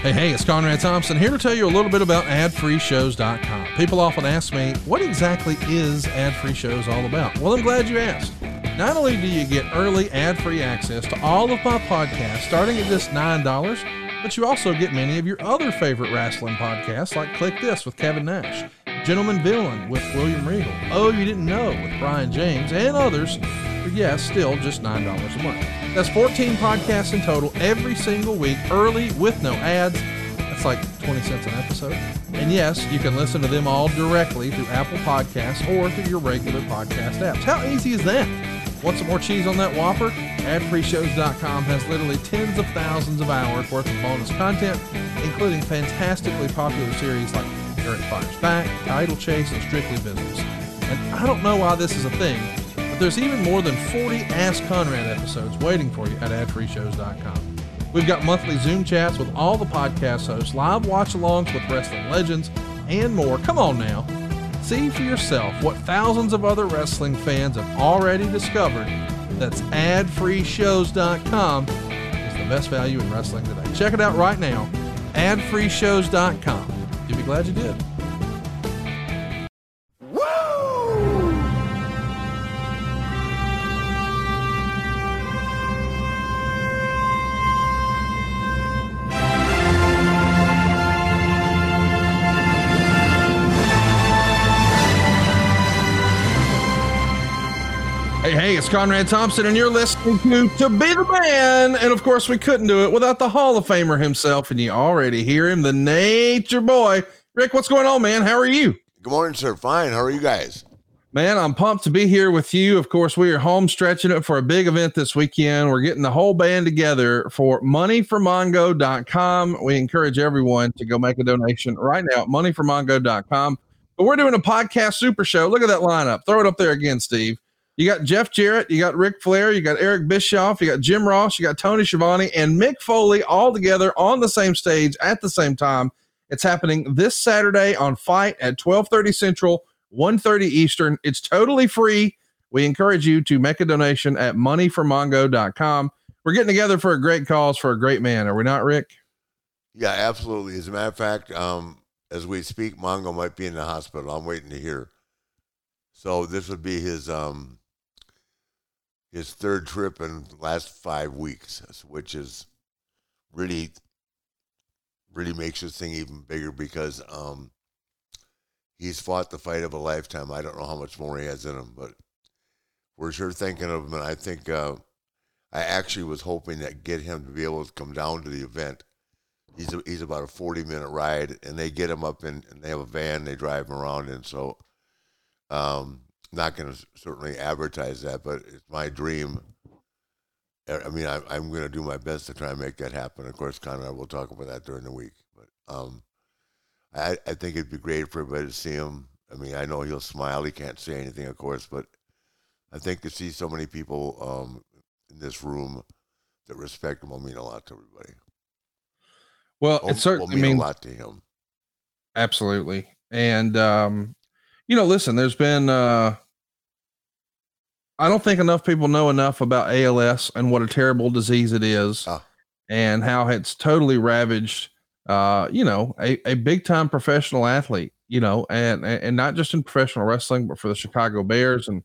Hey, hey, it's Conrad Thompson here to tell you a little bit about adfreeshows.com. People often ask me, what exactly is Ad Free Shows all about? Well, I'm glad you asked. Not only do you get early ad free access to all of my podcasts starting at just $9, but you also get many of your other favorite wrestling podcasts like Click This with Kevin Nash, Gentleman Villain with William Regal, Oh You Didn't Know with Brian James, and others for, yes, still just $9 a month. That's 14 podcasts in total every single week, early with no ads. That's like 20 cents an episode. And yes, you can listen to them all directly through Apple Podcasts or through your regular podcast apps. How easy is that? Want some more cheese on that Whopper? AdFreeShows.com has literally tens of thousands of hours worth of bonus content, including fantastically popular series like Eric Fires Back, Title Chase, and Strictly Business. And I don't know why this is a thing, but there's even more than 40 Ask Conrad episodes waiting for you at AdFreeShows.com. We've got monthly Zoom chats with all the podcast hosts, live watch alongs with wrestling legends, and more. Come on now. See for yourself what thousands of other wrestling fans have already discovered. That's adfreeshows.com is the best value in wrestling today. Check it out right now. Adfreeshows.com. You'll be glad you did. It's Conrad Thompson, and you're listening to To Be the Man. And of course, we couldn't do it without the Hall of Famer himself, and you already hear him, the nature boy. Ric, what's going on, man? How are you? Good morning, sir. Fine. How are you guys? Man, I'm pumped to be here with you. Of course, we are home stretching it for a big event this weekend. We're getting the whole band together for moneyformongo.com. We encourage everyone to go make a donation right now at moneyformongo.com. But we're doing a podcast super show. Look at that lineup. Throw it up there again, Steve. You got Jeff Jarrett, you got Ric Flair, you got Eric Bischoff, you got Jim Ross, you got Tony Schiavone, and Mick Foley all together on the same stage at the same time. It's happening this Saturday on FITE at 12:30 Central, 1:30 Eastern. It's totally free. We encourage you to make a donation at moneyformongo.com. We're getting together for a great cause for a great man. Are we not, Ric? Yeah, absolutely. As a matter of fact, um, as we speak, Mongo might be in the hospital. I'm waiting to hear. So this would be his um, his third trip in the last five weeks, which is really really makes this thing even bigger because um, he's fought the fight of a lifetime. I don't know how much more he has in him, but we're sure thinking of him. And I think uh, I actually was hoping that get him to be able to come down to the event. He's a, he's about a forty minute ride, and they get him up in and they have a van they drive him around and So um, not going to certainly advertise that, but it's my dream. I mean, I, am going to do my best to try and make that happen. Of course, Conrad will talk about that during the week, but um, I, I think it'd be great for everybody to see him. I mean, I know he'll smile. He can't say anything, of course, but I think to see so many people um, in this room that respect him will mean a lot to everybody. Well, it certainly will mean means a lot to him. Absolutely. And um, you know, listen, there's been uh I don't think enough people know enough about ALS and what a terrible disease it is Ah. and how it's totally ravaged uh, you know, a, a big time professional athlete, you know, and and not just in professional wrestling, but for the Chicago Bears. And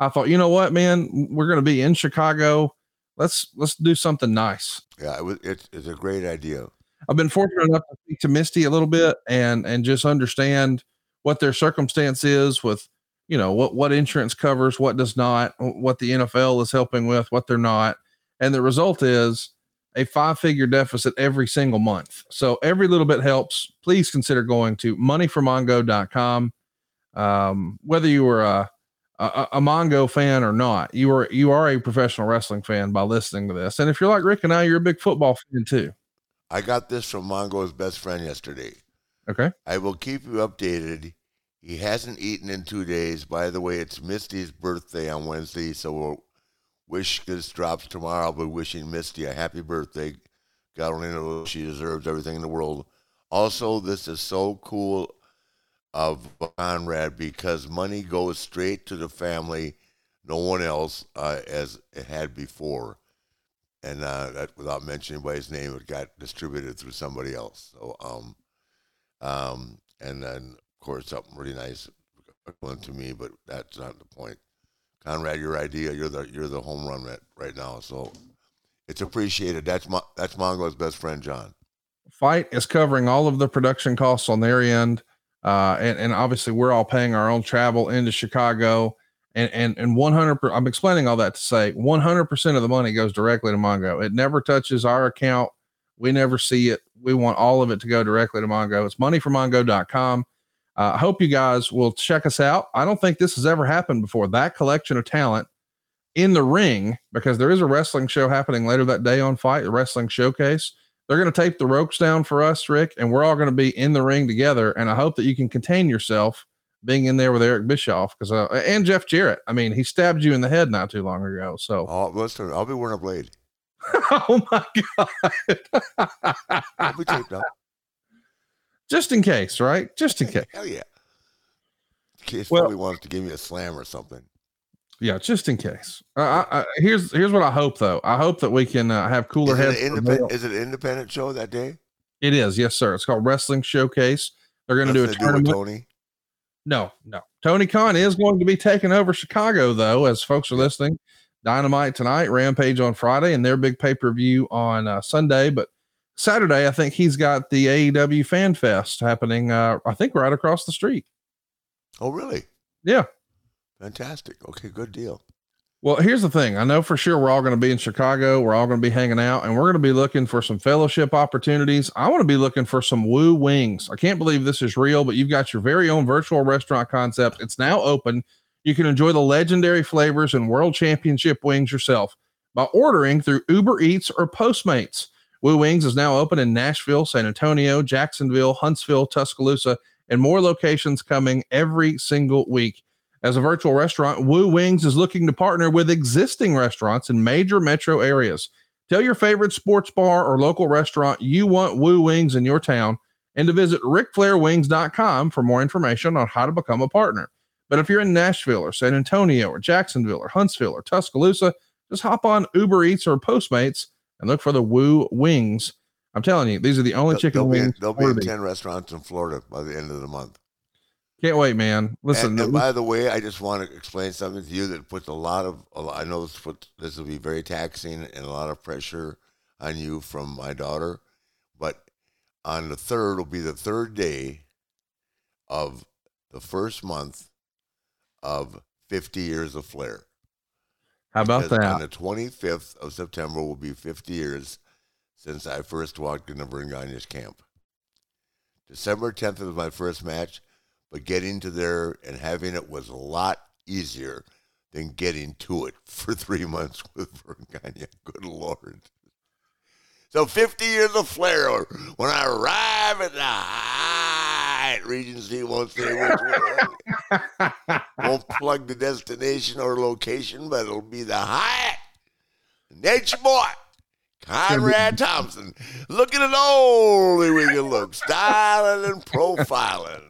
I thought, you know what, man, we're gonna be in Chicago let's let's do something nice. Yeah, it was, it's, it's a great idea. I've been fortunate enough to speak to Misty a little bit and and just understand what their circumstance is with you know what what insurance covers, what does not, what the NFL is helping with, what they're not, and the result is a five figure deficit every single month. So every little bit helps. Please consider going to moneyformongo.com. Um, whether you were a, a, a Mongo fan or not, you are you are a professional wrestling fan by listening to this. And if you're like Ric and I, you're a big football fan too. I got this from Mongo's best friend yesterday. Okay. I will keep you updated. He hasn't eaten in two days. By the way, it's Misty's birthday on Wednesday, so we'll wish this drops tomorrow. I'll be wishing Misty a happy birthday. God only knows she deserves everything in the world. Also, this is so cool of Conrad because money goes straight to the family, no one else, uh, as it had before. And uh, that, without mentioning anybody's name, it got distributed through somebody else. So, um, um, and then of course something really nice went to me, but that's not the point. Conrad, your idea, you're the you're the home run right, right now. So it's appreciated. That's my that's Mongo's best friend, John. FITE is covering all of the production costs on their end. Uh, and, and obviously we're all paying our own travel into Chicago and, and, and 100, I'm explaining all that to say 100% of the money goes directly to Mongo. It never touches our account. We never see it. We want all of it to go directly to Mongo. It's moneyformongo.com. Uh, I hope you guys will check us out. I don't think this has ever happened before. That collection of talent in the ring, because there is a wrestling show happening later that day on FITE, the wrestling showcase. They're going to tape the ropes down for us, Ric, and we're all going to be in the ring together. And I hope that you can contain yourself being in there with Eric Bischoff because uh, and Jeff Jarrett. I mean, he stabbed you in the head not too long ago. So, oh, listen, I'll be wearing a blade. oh my god! Be taped up. Just in case, right? Just in case. Hell yeah. In case Well- somebody wants to give me a slam or something. Yeah, just in case. Uh, I, I, here's here's what I hope though. I hope that we can uh, have cooler Is it, heads. independent, is it an independent show that day? It is, yes, sir. It's called Wrestling Showcase. They're going to do a Nothing to do tournament. Tony. No, no. Tony Khan is going to be taking over Chicago, though, as folks are listening. Dynamite tonight, Rampage on Friday, and their big pay per view on uh, Sunday. But Saturday, I think he's got the AEW Fan Fest happening. Uh, I think right across the street. Oh, really? Yeah. Fantastic. Okay, good deal. Well, here's the thing. I know for sure we're all going to be in Chicago. We're all going to be hanging out, and we're going to be looking for some fellowship opportunities. I want to be looking for some Woo Wings. I can't believe this is real, but you've got your very own virtual restaurant concept. It's now open. You can enjoy the legendary flavors and world championship wings yourself by ordering through Uber Eats or Postmates. Woo Wings is now open in Nashville, San Antonio, Jacksonville, Huntsville, Tuscaloosa, and more locations coming every single week. As a virtual restaurant, Woo Wings is looking to partner with existing restaurants in major metro areas. Tell your favorite sports bar or local restaurant you want Woo Wings in your town and to visit rickflairwings.com for more information on how to become a partner. But if you're in Nashville or San Antonio or Jacksonville or Huntsville or Tuscaloosa, just hop on Uber Eats or Postmates and look for the Woo Wings. I'm telling you, these are the only They'll- chicken they'll be, in, wings. they'll be in 10 restaurants in Florida by the end of the month. Can't wait, man. Listen, and, and by the way, I just want to explain something to you that puts a lot of, a lot- I know this, this will be very taxing and a lot of pressure on you from my daughter, but on the third will be the third day of the first month of 50 years of Flair. how about Because that? On the 25th of September will be 50 years since I first walked into Verne Gagne's camp. December 10th was my first match, but getting to there and having it was a lot easier than getting to it for three months with Verne Gagne. Good Lord. So 50 years of flair. When I arrive at the Regency, won't say which won't plug the destination or location, but it'll be the Hyatt. Nature Boy. Conrad Thompson. Looking at only we can look. Styling and profiling.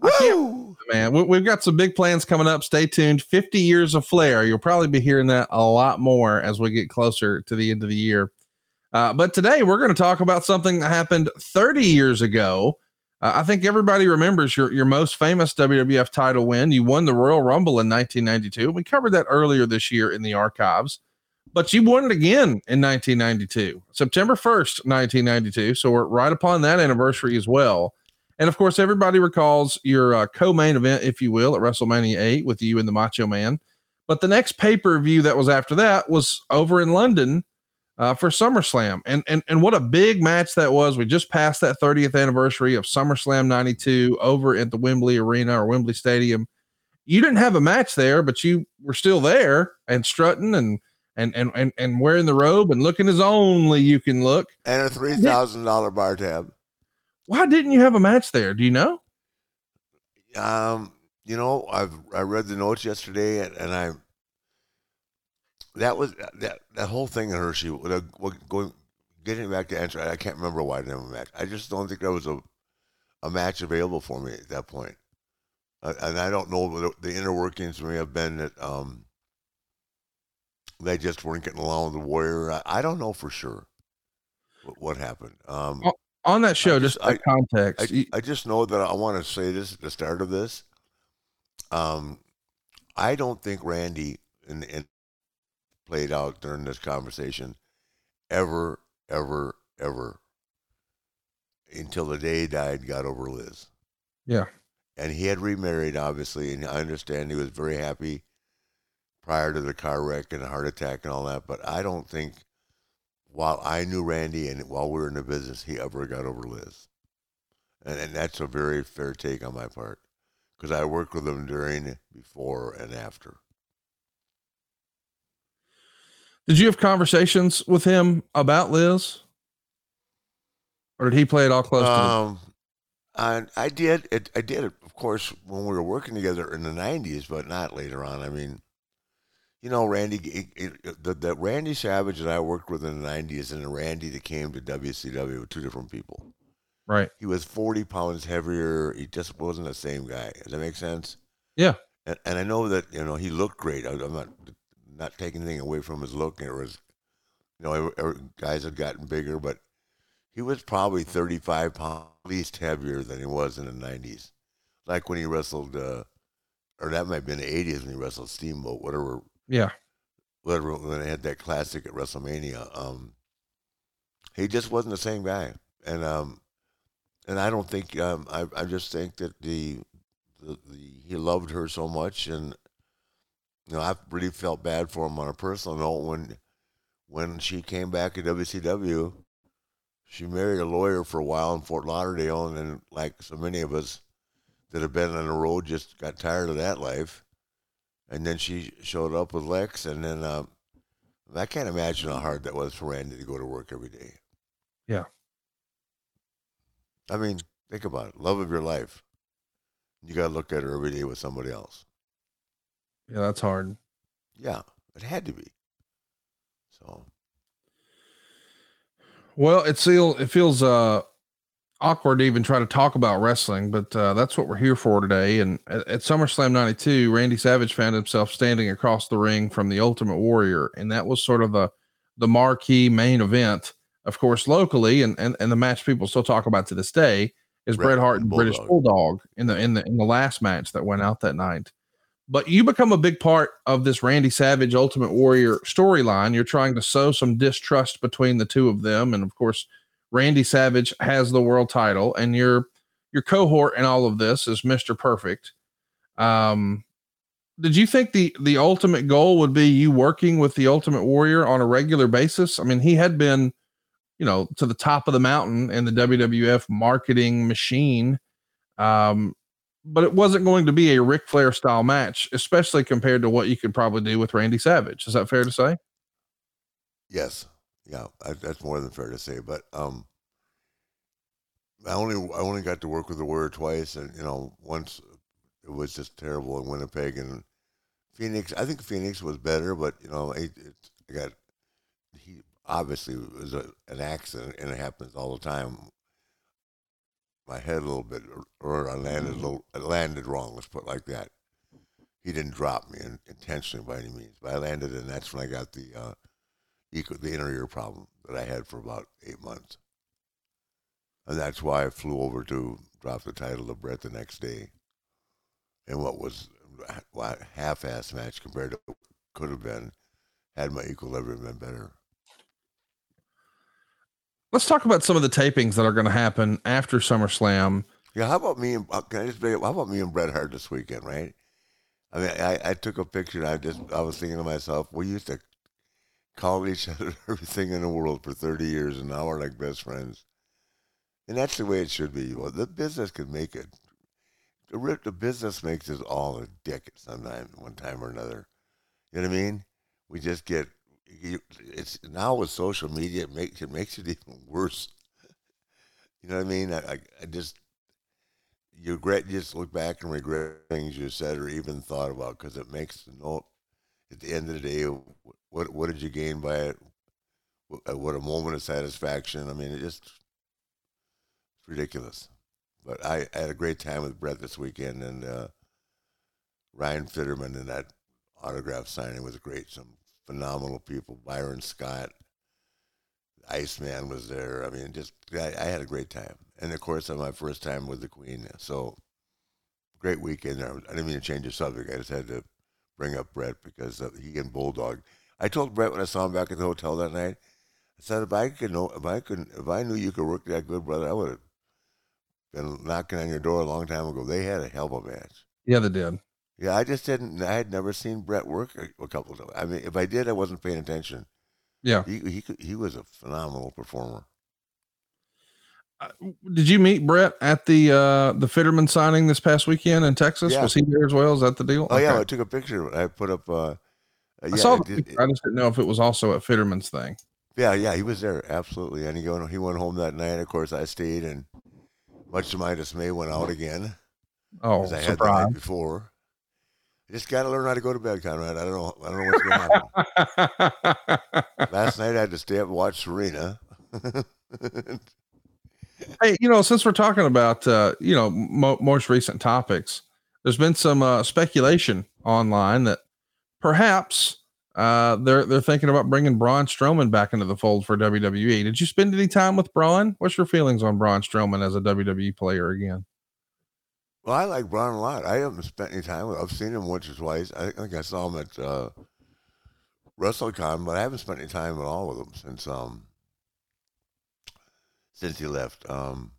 Woo! man. We, we've got some big plans coming up. Stay tuned. 50 years of flair. You'll probably be hearing that a lot more as we get closer to the end of the year. Uh, but today we're going to talk about something that happened 30 years ago. Uh, I think everybody remembers your, your most famous WWF title win. You won the Royal Rumble in 1992. We covered that earlier this year in the archives. But you won it again in 1992, September 1st, 1992. So we're right upon that anniversary as well. And of course, everybody recalls your uh, co main event, if you will, at WrestleMania 8 with you and the Macho Man. But the next pay per view that was after that was over in London uh, for SummerSlam. And, and, and what a big match that was. We just passed that 30th anniversary of SummerSlam 92 over at the Wembley Arena or Wembley Stadium. You didn't have a match there, but you were still there and strutting and and and and, and wearing the robe and looking as only you can look. And a three thousand dollar bar tab. Why didn't you have a match there? Do you know? Um, you know, I've I read the notes yesterday, and, and I that was that that whole thing in Hershey. Going getting back to answer, I can't remember why I didn't have a match. I just don't think there was a a match available for me at that point, uh, and I don't know the, the inner workings may have been that um, they just weren't getting along with the Warrior. I, I don't know for sure what, what happened. Um, on that show, just, just I, context, I, I, just know that I want to say this at the start of this. Um, I don't think Randy and, and played out during this conversation ever, ever, ever until the day he died got over Liz. Yeah. And he had remarried, obviously, and I understand he was very happy prior to the car wreck and the heart attack and all that. But I don't think, while I knew Randy and while we were in the business, he ever got over Liz. And, and that's a very fair take on my part because I worked with him during, before, and after. Did you have conversations with him about Liz? Or did he play it all close um, to I, I did. It, I did it, of course, when we were working together in the 90s, but not later on. I mean, you know, Randy, it, it, the, the Randy Savage that I worked with in the 90s and the Randy that came to WCW were two different people. Right. He was 40 pounds heavier. He just wasn't the same guy. Does that make sense? Yeah. And, and I know that, you know, he looked great. I, am not not taking anything away from his look. It was, you know, guys had gotten bigger, but he was probably 35 pounds, at least heavier than he was in the 90s. Like when he wrestled, uh, or that might have been the 80s when he wrestled Steamboat, whatever yeah. Whatever when they had that classic at WrestleMania. Um, he just wasn't the same guy, and um, and I don't think um, I I just think that the, the, the he loved her so much, and you know I really felt bad for him on a personal note when when she came back to WCW. She married a lawyer for a while in Fort Lauderdale, and then like so many of us that have been on the road, just got tired of that life and then she showed up with Lex, and then uh, I can't imagine how hard that was for Randy to go to work every day. Yeah. I mean, think about it. Love of your life. You got to look at her every day with somebody else. Yeah, that's hard. Yeah, it had to be. So. Well, it feels it feels uh awkward to even try to talk about wrestling, but uh, that's what we're here for today. And at, at, SummerSlam 92, Randy Savage found himself standing across the ring from the Ultimate Warrior. And that was sort of the, the marquee main event, of course, locally. And, and, and the match people still talk about to this day is Red, Bret Hart and Bulldog. British Bulldog in the, in the, in the last match that went out that night. But you become a big part of this Randy Savage Ultimate Warrior storyline. You're trying to sow some distrust between the two of them. And of course, Randy Savage has the world title, and your your cohort in all of this is Mr. Perfect. Um, did you think the the ultimate goal would be you working with the Ultimate Warrior on a regular basis? I mean, he had been, you know, to the top of the mountain in the WWF marketing machine. Um, but it wasn't going to be a Ric Flair style match, especially compared to what you could probably do with Randy Savage. Is that fair to say? Yes yeah, I, that's more than fair to say. But um, I only I only got to work with the word twice, and you know, once it was just terrible in Winnipeg and Phoenix. I think Phoenix was better, but you know, it, it I got he obviously was a, an accident, and it happens all the time. My head a little bit, or I landed a little, I landed wrong. Let's put it like that. He didn't drop me in, intentionally by any means, but I landed, and that's when I got the uh, the inner ear problem that I had for about eight months. And that's why I flew over to drop the title of Bret the next day in what was half-ass match compared to what could have been had my equilibrium been better. Let's talk about some of the tapings that are going to happen after SummerSlam. Yeah, how about me and uh, can I just how about me and Bret Hart this weekend, right? I mean, I, I took a picture. I just I was thinking to myself, we used to call each other everything in the world for thirty years, and now we're like best friends. And that's the way it should be. Well, the business can make it. The, the business makes us all a dick at some time, one time or another. You know what I mean? We just get it's now with social media, it makes it makes it even worse. You know what I mean? I, I, I just you regret you just look back and regret things you said or even thought about because it makes no. At the end of the day, what what did you gain by it? What a moment of satisfaction! I mean, it just it's ridiculous. But I, I had a great time with bret this weekend, and uh, Ryan Fitterman and that autograph signing was great. Some phenomenal people. Byron Scott, Iceman was there. I mean, just I, I, had a great time, and of course, on my first time with the Queen. So great weekend there. I didn't mean to change the subject. I just had to bring up Bret because uh, he and Bulldog. I told Bret when I saw him back at the hotel that night. I said, if I could know, if I could, if I knew you could work that good, brother, I would have been knocking on your door a long time ago. They had a hell of a match. Yeah, they did. Yeah, I just didn't. I had never seen Bret work a, a couple of times. I mean, if I did, I wasn't paying attention. Yeah, he he he was a phenomenal performer. Uh, did you meet Bret at the uh the Fitterman signing this past weekend in Texas? Yeah. Was he there as well? Is that the deal? Oh okay. yeah, I took a picture. I put up. uh yeah, I saw. I, did, I just didn't know if it was also at Fitterman's thing. Yeah, yeah, he was there absolutely, and he went he went home that night. Of course, I stayed, and much to my dismay, went out again. Oh, I surprise. had the night before. I just got to learn how to go to bed, Conrad. I don't know. I don't know what's going to happen. Last night I had to stay up and watch Serena. hey, you know, since we're talking about uh, you know mo- most recent topics, there's been some uh, speculation online that perhaps uh, they're they're thinking about bringing Braun Strowman back into the fold for WWE. Did you spend any time with Braun? What's your feelings on Braun Strowman as a WWE player again? Well, I like Braun a lot. I haven't spent any time with. I've seen him once or twice. I think I saw him at uh, WrestleCon, but I haven't spent any time at all with him since um since he left. Um,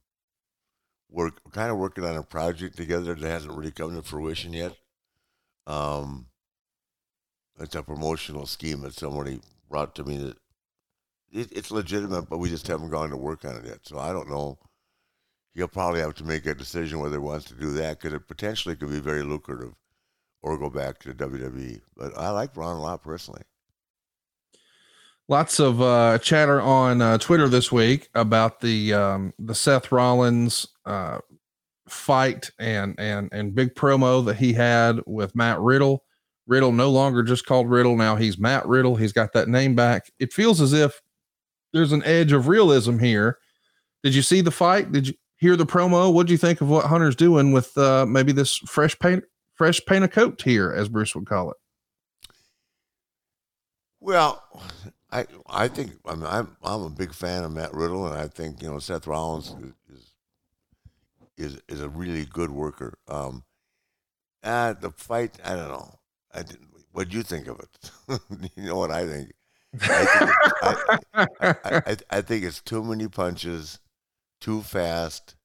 we're kind of working on a project together that hasn't really come to fruition yet. Um, it's a promotional scheme that somebody brought to me that it, it's legitimate, but we just haven't gone to work on it yet. So I don't know he'll probably have to make a decision whether he wants to do that because it potentially could be very lucrative or go back to the WWE. But I like Braun a lot personally. Lots of uh, chatter on uh, Twitter this week about the um, the Seth Rollins uh, fight and and and big promo that he had with Matt Riddle. Riddle no longer just called Riddle now he's Matt Riddle. He's got that name back. It feels as if there's an edge of realism here. Did you see the fight? Did you hear the promo. What do you think of what Hunter's doing with uh, maybe this fresh paint, fresh paint of coat here, as Bruce would call it? Well, I I think I mean, I'm I'm a big fan of Matt Riddle, and I think you know Seth Rollins is is is a really good worker. Um, and the fight, I don't know. I didn't. what do you think of it? you know what I think. I think, I, I, I think it's too many punches too fast.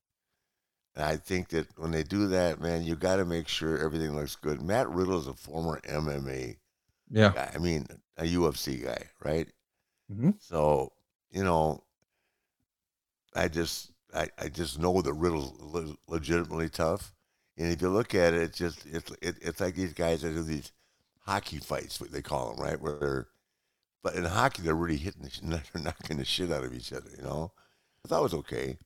And I think that when they do that, man, you got to make sure everything looks good. Matt Riddle is a former MMA yeah. guy. I mean, a UFC guy, right? Mm-hmm. So, you know, I just, I, I just know that Riddle's le- legitimately tough. And if you look at it, it's just, it's, it, it's like these guys that do these hockey fights, what they call them, right? Where they're, but in hockey, they're really hitting, the, they're knocking the shit out of each other, you know? I thought it was okay.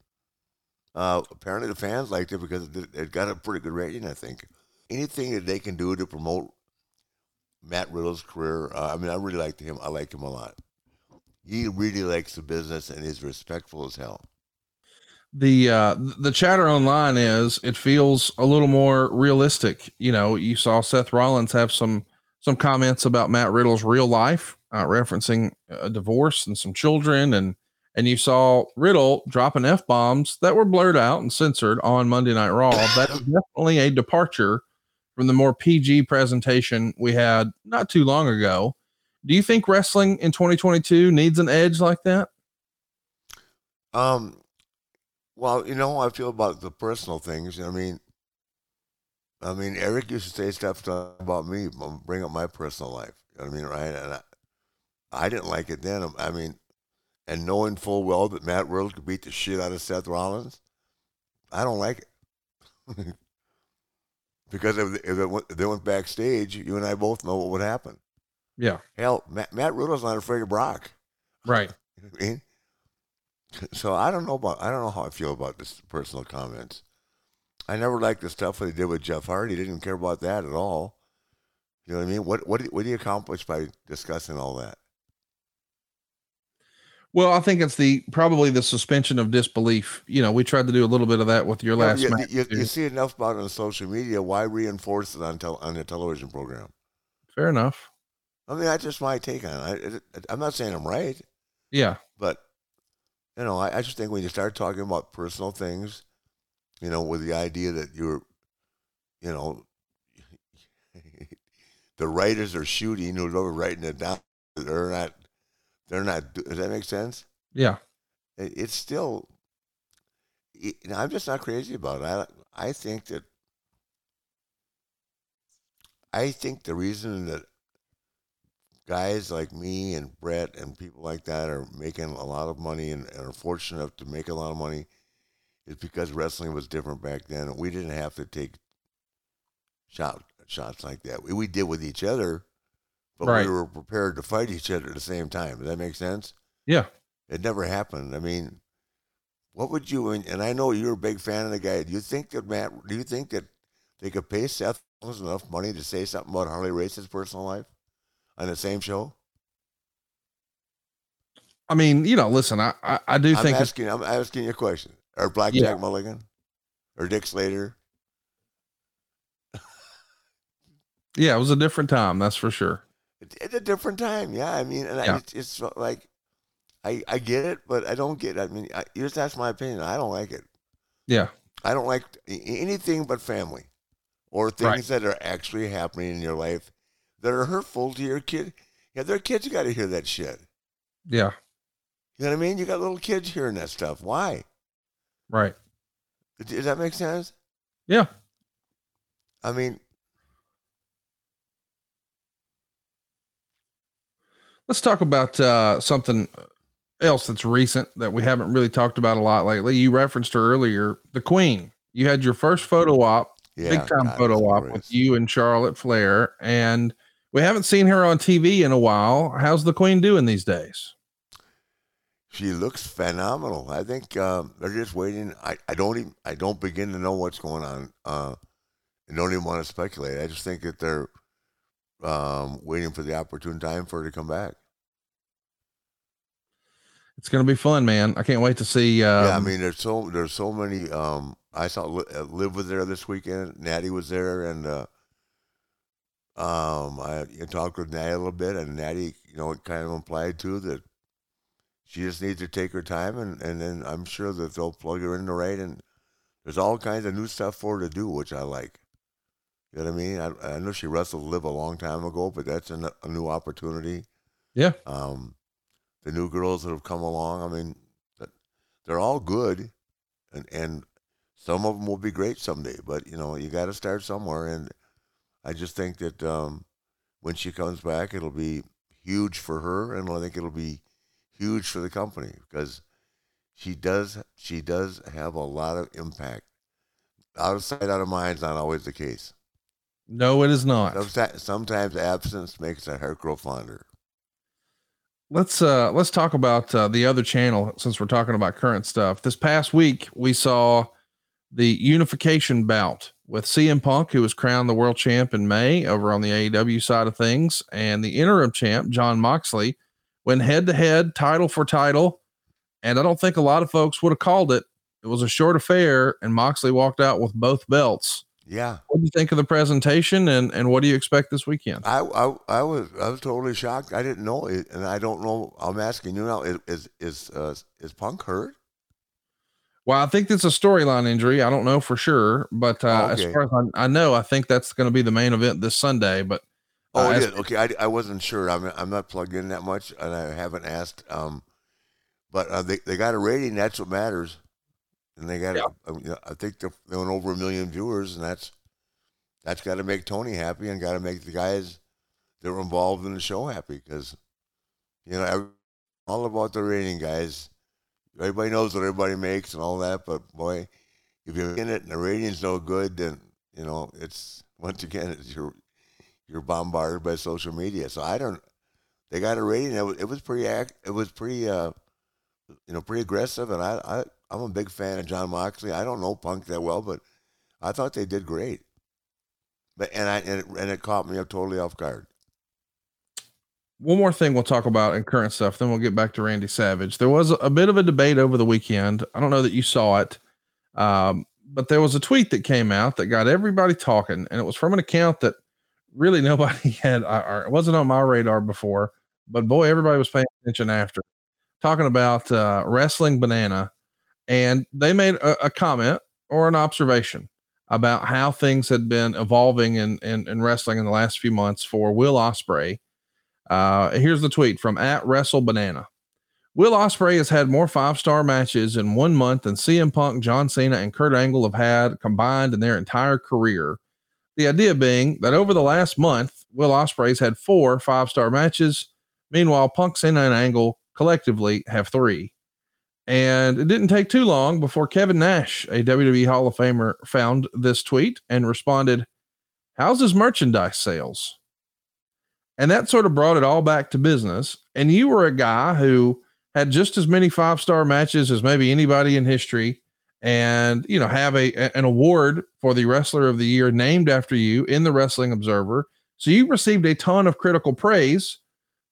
Uh, apparently, the fans liked it because it got a pretty good rating. I think anything that they can do to promote Matt Riddle's career. Uh, I mean, I really liked him. I like him a lot. He really likes the business and is respectful as hell. The uh, the chatter online is it feels a little more realistic. You know, you saw Seth Rollins have some some comments about Matt Riddle's real life, uh, referencing a divorce and some children and and you saw Riddle dropping F bombs that were blurred out and censored on Monday Night Raw. That is definitely a departure from the more PG presentation we had not too long ago. Do you think wrestling in 2022 needs an edge like that? Um, well, you know, I feel about the personal things. I mean, I mean, Eric used to say stuff about me, bring up my personal life. You know what I mean, right? And I, I didn't like it then. I mean, and knowing full well that Matt Riddle could beat the shit out of Seth Rollins, I don't like it. because if, if, it went, if they went backstage, you and I both know what would happen. Yeah. Hell, Matt, Matt Riddle's not afraid of Brock. Right. You know I mean? So I don't know about I don't know how I feel about this personal comments. I never liked the stuff that he did with Jeff Hardy. Didn't care about that at all. You know what I mean? What what what do you accomplish by discussing all that? Well, I think it's the probably the suspension of disbelief. You know, we tried to do a little bit of that with your last you, match. You, you, see enough about it on social media. Why reinforce it on tel- on a television program? Fair enough. I mean, that's just my take on it. I, I'm not saying I'm right. Yeah. But you know, I, I just think when you start talking about personal things, you know, with the idea that you're, you know, the writers are shooting who's over writing it down. They're not. They're not. Does that make sense? Yeah. It, it's still. It, I'm just not crazy about it. I I think that. I think the reason that guys like me and Bret and people like that are making a lot of money and, and, are fortunate enough to make a lot of money is because wrestling was different back then. We didn't have to take shot, shots like that. We, we did with each other, but right. we were prepared to fight each other at the same time. Does that make sense? Yeah. It never happened. I mean, what would you, and I know you're a big fan of the guy. Do you think that, Matt, do you think that they could pay Seth enough money to say something about Harley Race's personal life? on the same show? I mean, you know, listen, I I, I do I'm think asking, I'm asking you a question. Or Blackjack yeah. Mulligan, or Dick Slater. yeah, it was a different time, that's for sure. It's a different time, yeah. I mean, and yeah. I, it's, it's, like, I I get it, but I don't get. It. I mean, I, you just ask my opinion. I don't like it. Yeah, I don't like anything but family, or things right. that are actually happening in your life that are hurtful to your kid. Yeah, their kids got to hear that shit. Yeah. You know what I mean? You got little kids hearing that stuff. Why? Right. Does that make sense? Yeah. I mean, let's talk about uh, something else that's recent that we haven't really talked about a lot lately. You referenced her earlier, the Queen. You had your first photo op, yeah, big time God, photo op with you and Charlotte Flair, and we haven't seen her on TV in a while. How's the Queen doing these days? She looks phenomenal. I think um, they're just waiting. I, I don't even I don't begin to know what's going on. Uh, I don't even want to speculate. I just think that they're um, waiting for the opportune time for her to come back. It's going to be fun, man. I can't wait to see. Um, yeah, I mean, there's so there's so many. Um, I saw Liv was there this weekend. Natty was there, and uh, um, I talked with Natty a little bit, and Natty, you know, kind of implied too that she just needs to take her time, and, and then I'm sure that they'll plug her in the right, and there's all kinds of new stuff for her to do, which I like. You know what I mean? I, I know she wrestled live a long time ago, but that's a, a new opportunity. Yeah. Um, the new girls that have come along, I mean, they're all good, and and some of them will be great someday. But you know, you got to start somewhere, and I just think that um, when she comes back, it'll be huge for her, and I think it'll be huge for the company because she does she does have a lot of impact. Out of sight, out of mind is not always the case. No, it is not. Sometimes, sometimes absence makes a heart grow fonder. Let's uh let's talk about uh, the other channel since we're talking about current stuff. This past week we saw the unification bout with CM Punk, who was crowned the world champ in May over on the AEW side of things, and the interim champ, Jon Moxley, went head to head, title for title. And I don't think a lot of folks would have called it. It was a short affair, and Moxley walked out with both belts. Yeah. What do you think of the presentation, and and what do you expect this weekend? I I, I was I was totally shocked. I didn't know it, and I don't know. I'm asking you now: is is is, uh, is Punk hurt? Well, I think it's a storyline injury. I don't know for sure, but uh, oh, okay. as far as I, I, know, I think that's going to be the main event this Sunday. But Oh, Uh, yeah. as- Okay, I, I wasn't sure. I'm I'm not plugged in that much, and I haven't asked. Um, but uh, they they got a rating. That's what matters. And they got, Yeah. I think they're they went over a million viewers, and that's that's got to make Tony happy, and got to make the guys that were involved in the show happy, because you know, every, all about the rating, guys. Everybody knows what everybody makes and all that, but boy, if you're in it and the rating's no good, then you know it's once again it's your you're bombarded by social media. So I don't. They got a rating. It was, it was pretty. Act, it was pretty. Uh, you know, pretty aggressive. And I, I, I'm a big fan of Jon Moxley. I don't know Punk that well, but I thought they did great. But and I and it, and it caught me up totally off guard. one more thing we'll talk about in current stuff, then we'll get back to Randy Savage. There was a, bit of a debate over the weekend. I don't know that you saw it, um, but there was a tweet that came out that got everybody talking, and it was from an account that really nobody had, uh, or it wasn't on my radar before, but boy, everybody was paying attention after. Talking about uh, Wrestling Banana, and they made a, a comment or an observation about how things had been evolving in, in, in wrestling in the last few months for Will Ospreay. Uh, here's the tweet from at Wrestle Banana. Will Ospreay has had more five star matches in one month than CM Punk, John Cena, and Kurt Angle have had combined in their entire career. The idea being that over the last month, Will Ospreay's had four five star matches. Meanwhile, Punk, Cena, and Angle collectively have three. And it didn't take too long before Kevin Nash, a WWE Hall of Famer, found this tweet and responded, How's his merchandise sales? And that sort of brought it all back to business. And you were a guy who had just as many five star matches as maybe anybody in history and you know have a an award for the wrestler of the year named after you in the wrestling observer so you received a ton of critical praise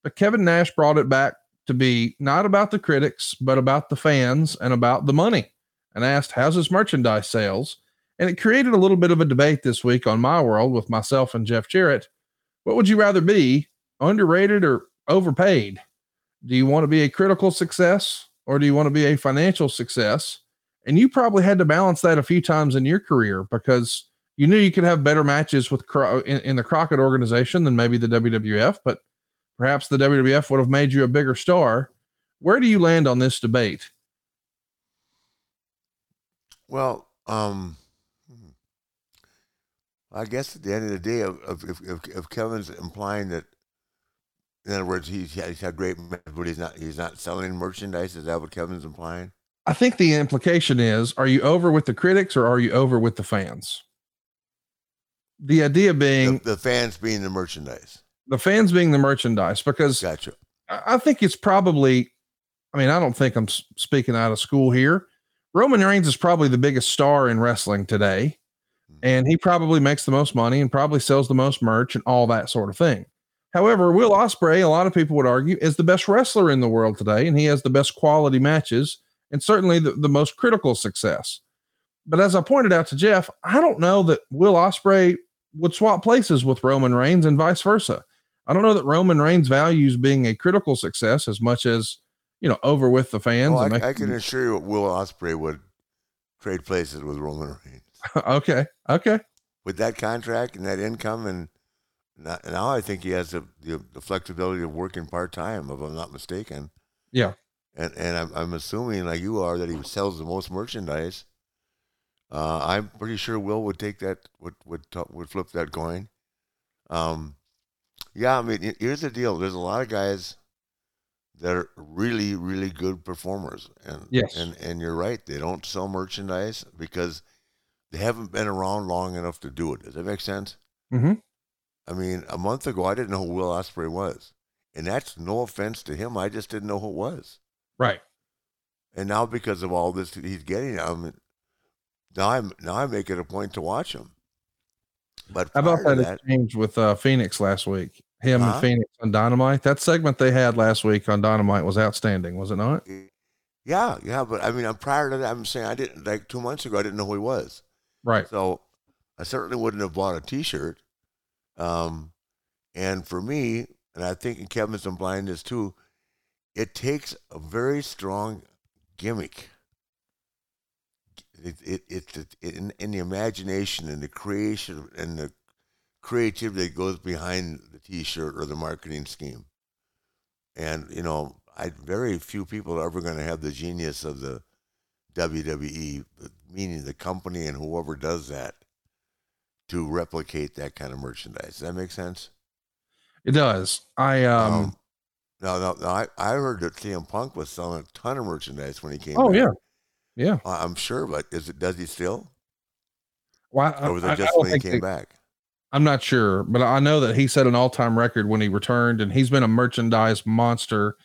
but kevin nash brought it back to be not about the critics but about the fans and about the money and asked how's his merchandise sales? And it created a little bit of a debate this week on my world with myself and jeff jarrett. What would you rather be underrated or overpaid? Do you want to be a critical success or do you want to be a financial success? And you probably had to balance that a few times in your career because you knew you could have better matches with in, in the Crockett organization than maybe the WWF, but perhaps the WWF would have made you a bigger star. Where do you land on this debate? Well, um, hmm. I guess at the end of the day, if, if, if, if Kevin's implying that, in other words, he's, he's had great, but he's not he's not selling merchandise. Is that what Kevin's implying? I think the implication is are you over with the critics or are you over with the fans? The idea being The, the fans being the merchandise. The fans being the merchandise, because Gotcha. I think it's probably, I mean, I don't think I'm speaking out of school here. Roman Reigns is probably the biggest star in wrestling today, mm-hmm. and he probably makes the most money and probably sells the most merch and all that sort of thing. However, Will Ospreay, a lot of people would argue, is the best wrestler in the world today, and he has the best quality matches and certainly the, the most critical success. But as I pointed out to Jeff, I don't know that Will Ospreay would swap places with Roman Reigns and vice versa. I don't know that Roman Reigns values being a critical success as much as you know over with the fans. Oh, I, I can assure you, Will Ospreay would trade places with Roman Reigns okay, okay, with that contract and that income, and now, now I think he has the, the, the flexibility of working part time, if I'm not mistaken. yeah. and and I'm, I'm assuming like you are that he sells the most merchandise. Uh, I'm pretty sure Will would take that would would would flip that coin. Um, yeah, I mean here's the deal. There's a lot of guys that are really really good performers, and Yes. and and you're right. They don't sell merchandise because they haven't been around long enough to do it. Does that make sense? Mhm. I mean, a month ago I didn't know who Will Ospreay was, and that's no offense to him. I just didn't know who it was. Right. And now because of all this he's getting, I mean, now I'm now I make it a point to watch him. But How about that, that, exchange with uh, Phoenix last week? Him Huh? and Phoenix on Dynamite. That segment they had last week on Dynamite was outstanding, was it not? yeah, yeah. But I mean, I'm prior to that. I'm saying I didn't like two months ago. I didn't know who he was, Right. so I certainly wouldn't have bought a T-shirt. Um, and for me, and I think in Kevin's implying blindness too, it takes a very strong gimmick. It, it, it, it in, in the imagination and the creation and the creativity that goes behind the T-shirt or the marketing scheme. And you know, I very few people are ever going to have the genius of the WWE, meaning the company and whoever does that, to replicate that kind of merchandise. Does that make sense? It does. I um, Um, no, no, no. I, I heard that CM Punk was selling a ton of merchandise when he came. oh back. yeah, yeah. I- I'm sure, but is it? Does he still? Well, I, Or was I- I it just don't when he came they- back? I'm not sure, but I know that he set an all-time record when he returned, and he's been a merchandise monster.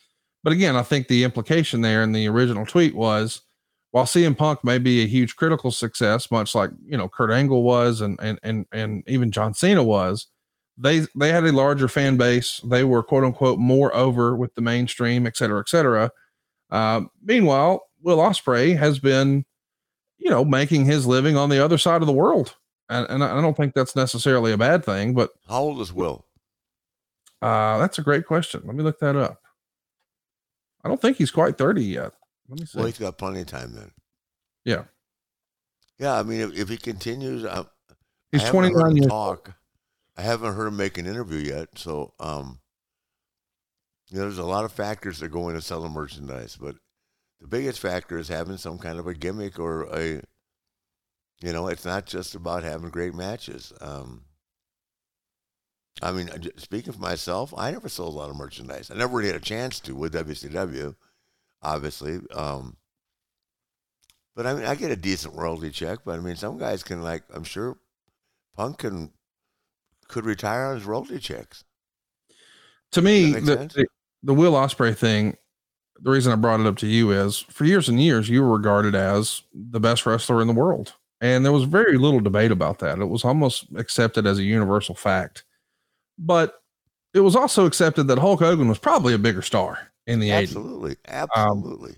But again, I think the implication there in the original tweet was, while CM Punk may be a huge critical success, much like you know Kurt Angle was, and and and and even John Cena was, they they had a larger fan base. They were quote unquote more over with the mainstream, et cetera, et cetera. Uh, meanwhile, Will Ospreay has been, you know, making his living on the other side of the world and, and I don't think that's necessarily a bad thing, but How old is Will? uh, that's a great question. Let me look that up. I don't think he's quite 30 yet. Let me see. Well, he's got plenty of time then. Yeah. Yeah, I mean, if, if he continues, I, he's I haven't heard 29 him years talk. I haven't heard him make an interview yet, so um, you know, there's a lot of factors that go into selling merchandise, but the biggest factor is having some kind of a gimmick or a, you know, it's not just about having great matches. Um, I mean, speaking for myself, I never sold a lot of merchandise. I never really had a chance to with WCW, obviously. Um, but I mean, I get a decent royalty check. But I mean, some guys can like, I'm sure, Punk can could retire on his royalty checks. to me, the, the, the Will Ospreay thing, the reason I brought it up to you is for years and years, you were regarded as the best wrestler in the world. And there was very little debate about that. It was almost accepted as a universal fact. But it was also accepted that Hulk Hogan was probably a bigger star in the 80s. Absolutely, absolutely.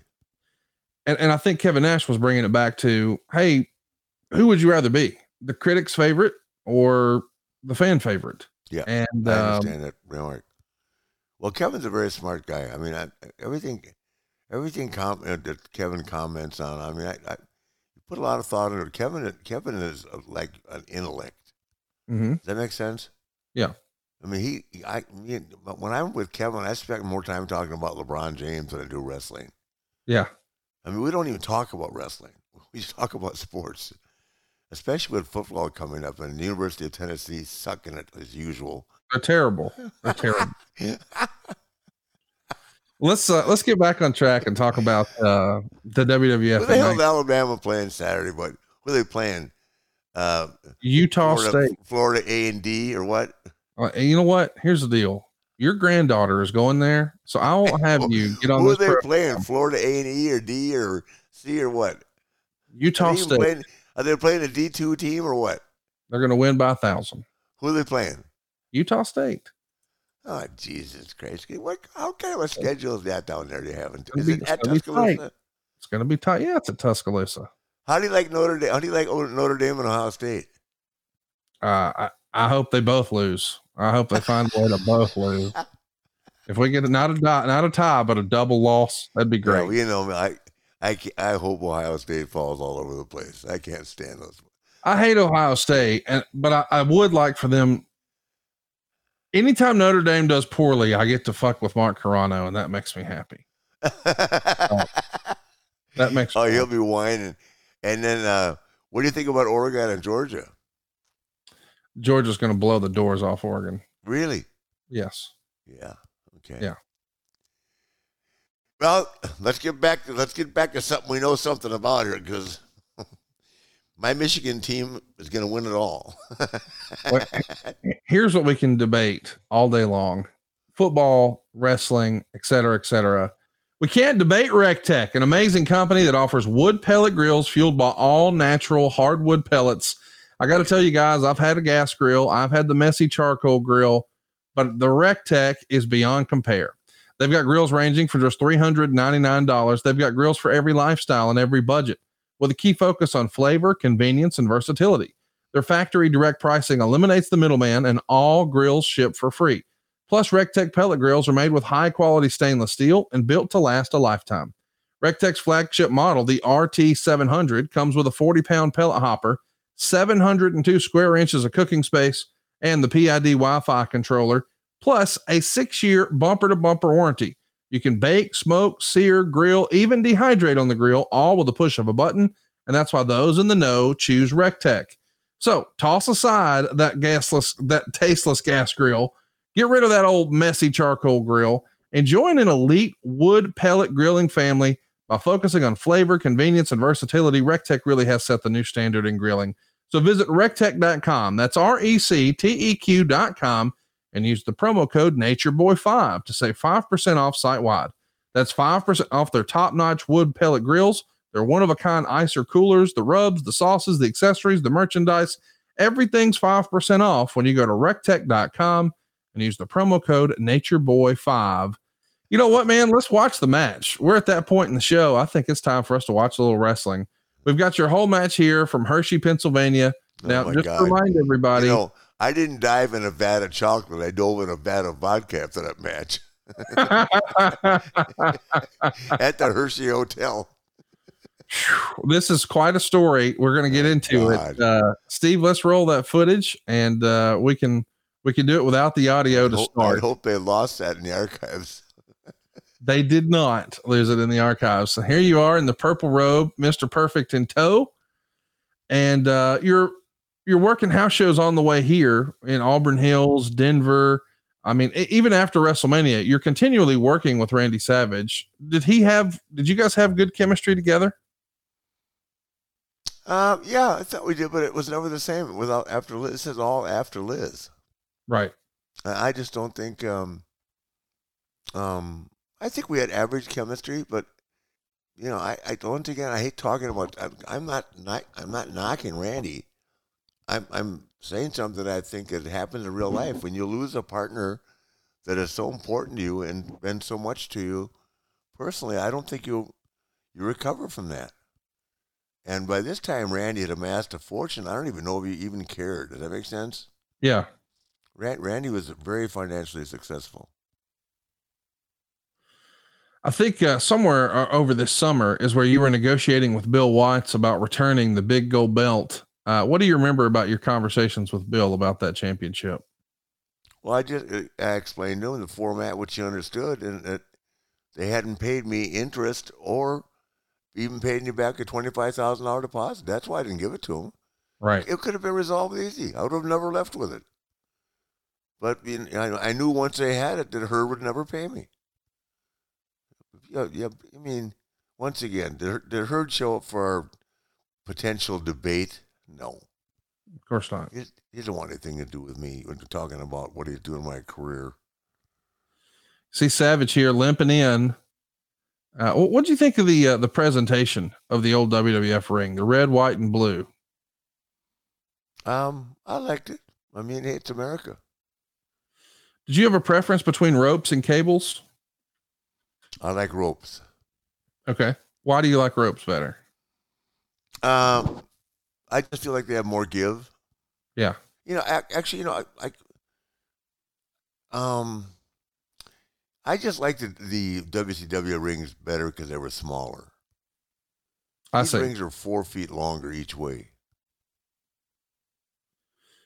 And, and I think Kevin Nash was bringing it back to, hey, who would you rather be? The critic's favorite or the fan favorite? Yeah, And I um, understand that remark. Well, Kevin's a very smart guy. I mean, I, everything, everything com- uh, that Kevin comments on. I mean, I, I put a lot of thought into it. Kevin. Kevin is uh, like an intellect. mhm. Does that make sense? Yeah. I mean, he. I. Me, when I'm with Kevin, I spend more time talking about LeBron James than I do wrestling. yeah. I mean, we don't even talk about wrestling. We just talk about sports, especially with football coming up and the University of Tennessee sucking it as usual. They're terrible. They're terrible. let's uh, let's get back on track and talk about uh, the WWF. Who the hell is. Alabama playing Saturday? But who are they playing? Uh, Utah Florida, State. Florida A and D or what? And you know what? Here's the deal. Your granddaughter is going there, so I won't have you get on Who are this. they pro- playing? Florida A and E or D or C or what? Are Utah they, even State. playing, are they playing a D two team or what? They're going to win by a thousand. Who are they playing? Utah State. Oh Jesus Christ! What? How kind of a schedule is that down there? They haven't. Is be- it at. Tuscaloosa? It's going to be tight. Yeah, it's at Tuscaloosa. How do you like Notre Dame? How do you like Notre Dame and Ohio State? Uh, I, I hope they both lose. I hope they find a way to both lose. If we get not a not a tie, but a double loss, that'd be great. You know, you know, I, I, I hope Ohio State falls all over the place. I can't stand those. I hate Ohio State, and but I, I would like for them. Anytime Notre Dame does poorly, I get to fuck with Mark Carano, and that makes me happy. That makes oh, he'll happy. be whining. And then, uh, what do you think about Oregon and Georgia? Georgia's going to blow the doors off Oregon. Really? Yes. Yeah. Okay. Yeah. Well, let's get back to let's get back to something we know something about here because my Michigan team is going to win it all. Here's what we can debate all day long: football, wrestling, et cetera, et cetera. We can't debate RECTEQ, an amazing company that offers wood pellet grills fueled by all natural hardwood pellets. I got to tell you guys, I've had a gas grill, I've had the messy charcoal grill, but the RECTEQ is beyond compare. They've got grills ranging from just $399. They've got grills for every lifestyle and every budget, with a key focus on flavor, convenience, and versatility. Their factory direct pricing eliminates the middleman, and all grills ship for free. Plus, RECTEQ pellet grills are made with high quality stainless steel and built to last a lifetime. RECTEQ's flagship model, the RT700, comes with a 40 pound pellet hopper, 702 square inches of cooking space, and the PID Wi Fi controller, plus a six year bumper to bumper warranty. You can bake, smoke, sear, grill, even dehydrate on the grill, all with the push of a button. And that's why those in the know choose RECTEQ. So toss aside that gasless, that tasteless gas grill, get rid of that old messy charcoal grill, and join an elite wood pellet grilling family by focusing on flavor, convenience, and versatility. RECTEQ really has set the new standard in grilling. So visit recteq.com. That's R E C T E Q.com and use the promo code NatureBoy5 to save 5% off site wide. That's 5% off their top notch wood pellet grills, their one of a kind icer coolers, the rubs, the sauces, the accessories, the merchandise. Everything's 5% off when you go to recteq.com and use the promo code NatureBoy5. You know what, man? Let's watch the match. We're at that point in the show. I think it's time for us to watch a little wrestling. We've got your whole match here from Hershey, Pennsylvania. Oh Now, my just God. remind everybody, You know, I didn't dive in a vat of chocolate. I dove in a vat of vodka after that match at the Hershey Hotel. this is quite a story. We're going to get into it. Uh, Steve, let's roll that footage, and uh, we can we can do it without the audio to I hope, I hope they lost that in the archives. They did not lose it in the archives. So here you are in the purple robe, Mister Perfect in tow, and uh, you're you're working house shows on the way here in Auburn Hills, Denver. I mean, even after WrestleMania, you're continually working with Randy Savage. Did he have? Did you guys have good chemistry together? Um, yeah, I thought we did, but it was never the same without after Liz. This is all after Liz. Right. I I just don't think. Um, um, I think we had average chemistry, but you know, I, I once again I hate talking about. I'm, I'm not, not I'm not knocking Randy. I'm I'm saying something that I think that happens in real life when you lose a partner that is so important to you and been so much to you personally. I don't think you you recover from that. And by this time, Randy had amassed a fortune. I don't even know if he even cared. Does that make sense? Yeah. Ran- Randy was very financially successful. I think uh, somewhere uh, over this summer is where you were negotiating with Bill Watts about returning the big gold belt. Uh, what do you remember about your conversations with Bill about that championship? Well, I just uh, I explained to him the format which he understood, and that they hadn't paid me interest or even paid me back a twenty five thousand dollar deposit. That's why I didn't give it to him. Right. It could have been resolved easy. I would have never left with it. But you know, I I knew once they had it that Herb would never pay me. Yeah, yeah. I mean, once again, did, did Herb show up for our potential debate? No. Of course not. He, he doesn't want anything to do with me when we're talking about what he's doing in my career. See Savage here limping in. Uh, what do you think of the uh, the presentation of the old WWF ring, the red, white, and blue? Um, I liked it. I mean, it's America. Did you have a preference between ropes and cables? I like ropes. Okay. Why do you like ropes better? Um, I just feel like they have more give. Yeah. You know, actually, you know, I, I um, I just liked the, the WCW rings better because they were smaller. I These see. rings are four feet longer each way.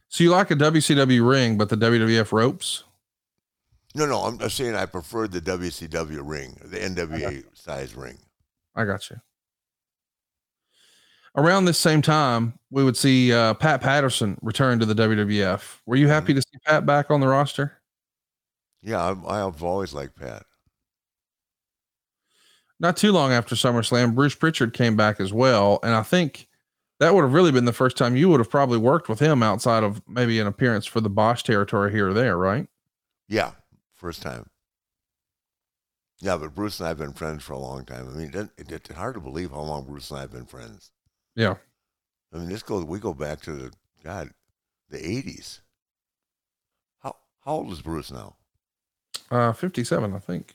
So you like a WCW ring, but the WWF ropes? No, no, I'm just saying I preferred the WCW ring, the NWA size ring. I got you. Around this same time, we would see uh, Pat Patterson return to the WWF. Were you happy to see Pat back on the roster? Yeah, I, I've always liked Pat. Not too long after SummerSlam, Bruce Pritchard came back as well, and I think that would have really been the first time you would have probably worked with him outside of maybe an appearance for the Boesch territory here or there, right? Yeah, first time. Yeah, but Bruce and I have been friends for a long time. I mean, it, it, it's hard to believe how long Bruce and I have been friends. Yeah. I mean, this goes. We go back to the God, the eighties. How how old is Bruce now? Uh, 57, I think.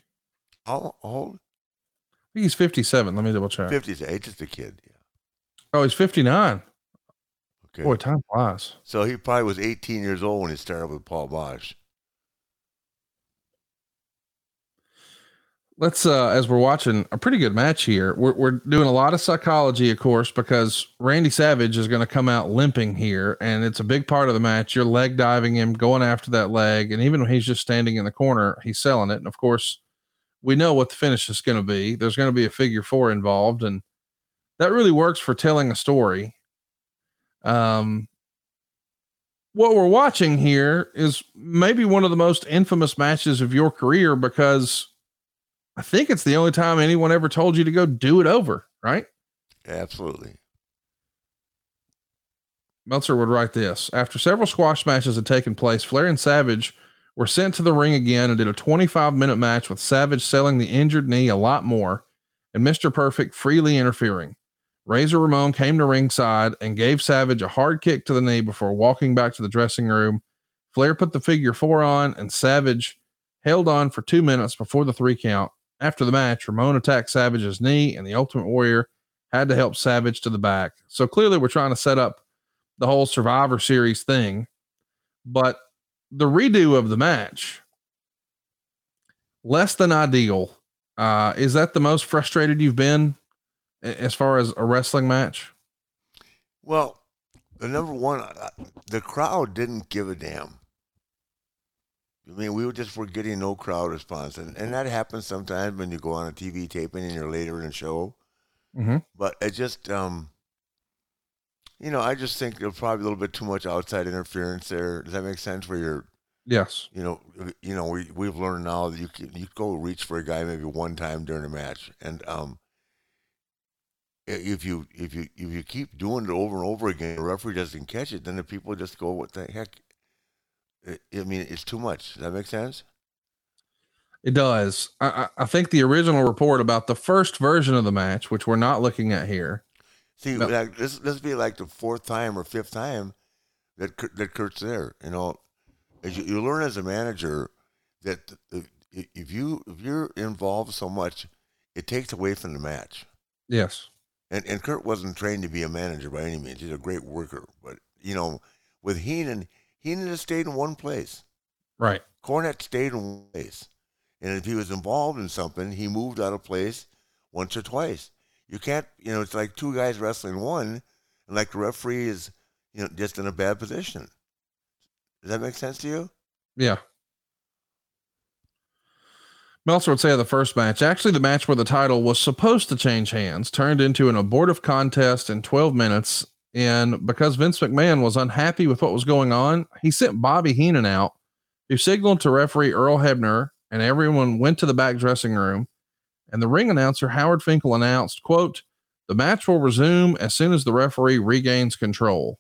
How old? I think he's 57. Let me double check. Fifties. He's just a kid. Yeah. Oh, he's 59. Okay. Boy, time flies. So he probably was 18 years old when he started with Paul Boesch. Let's uh as we're watching a pretty good match here we're, we're doing a lot of psychology of course because randy savage is going to come out limping here and it's a big part of the match. You're leg diving him going after that leg and even when he's just standing in the corner he's selling it. And of course we know what the finish is going to be. There's going to be a figure four involved and that really works for telling a story. Um what we're watching here is maybe one of the most infamous matches of your career because I think it's the only time anyone ever told you to go do it over, right? Absolutely. Meltzer would write this After several squash matches had taken place, Flair and Savage were sent to the ring again and did a 25 minute match with Savage selling the injured knee a lot more and Mr. Perfect freely interfering. Razor Ramon came to ringside and gave Savage a hard kick to the knee before walking back to the dressing room. Flair put the figure four on, and Savage held on for two minutes before the three count. After the match, Ramon attacked Savage's knee, and the Ultimate Warrior had to help Savage to the back. So clearly, we're trying to set up the whole Survivor Series thing. But the redo of the match, less than ideal. Uh, is that the most frustrated you've been as far as a wrestling match? Well, the number one, the crowd didn't give a damn. I mean, we were just were getting no crowd response, and, and that happens sometimes when you go on a TV taping and you're later in the show. Mm-hmm. But it just, um, you know, I just think there's probably a little bit too much outside interference there. Does that make sense? Where you're, yes, you know, you know, we we've learned now that you can you go reach for a guy maybe one time during a match, and um, if you if you if you keep doing it over and over again, the referee doesn't catch it, then the people just go, "What the heck?" I mean, it's too much. Does that make sense? It does. I, I think the original report about the first version of the match, which we're not looking at here. See, no. like, this this be like the fourth time or fifth time that that Curt's there. You know, as you, you learn as a manager that if you if you're involved so much, it takes away from the match. Yes. And and Curt wasn't trained to be a manager by any means. He's a great worker, but you know, with Heenan, Heenan has stayed in one place. Right. Cornette stayed in one place, and if he was involved in something, he moved out of place once or twice. You can't, you know, it's like two guys wrestling one, and like the referee is, you know, just in a bad position. Does that make sense to you? Yeah. Meltzer would say of the first match, actually, the match where the title was supposed to change hands turned into an abortive contest in 12 minutes. And because Vince McMahon was unhappy with what was going on, he sent Bobby Heenan out, who signaled to referee Earl Hebner, and everyone went to the back dressing room. And the ring announcer, Howard Finkel, announced, quote, the match will resume as soon as the referee regains control.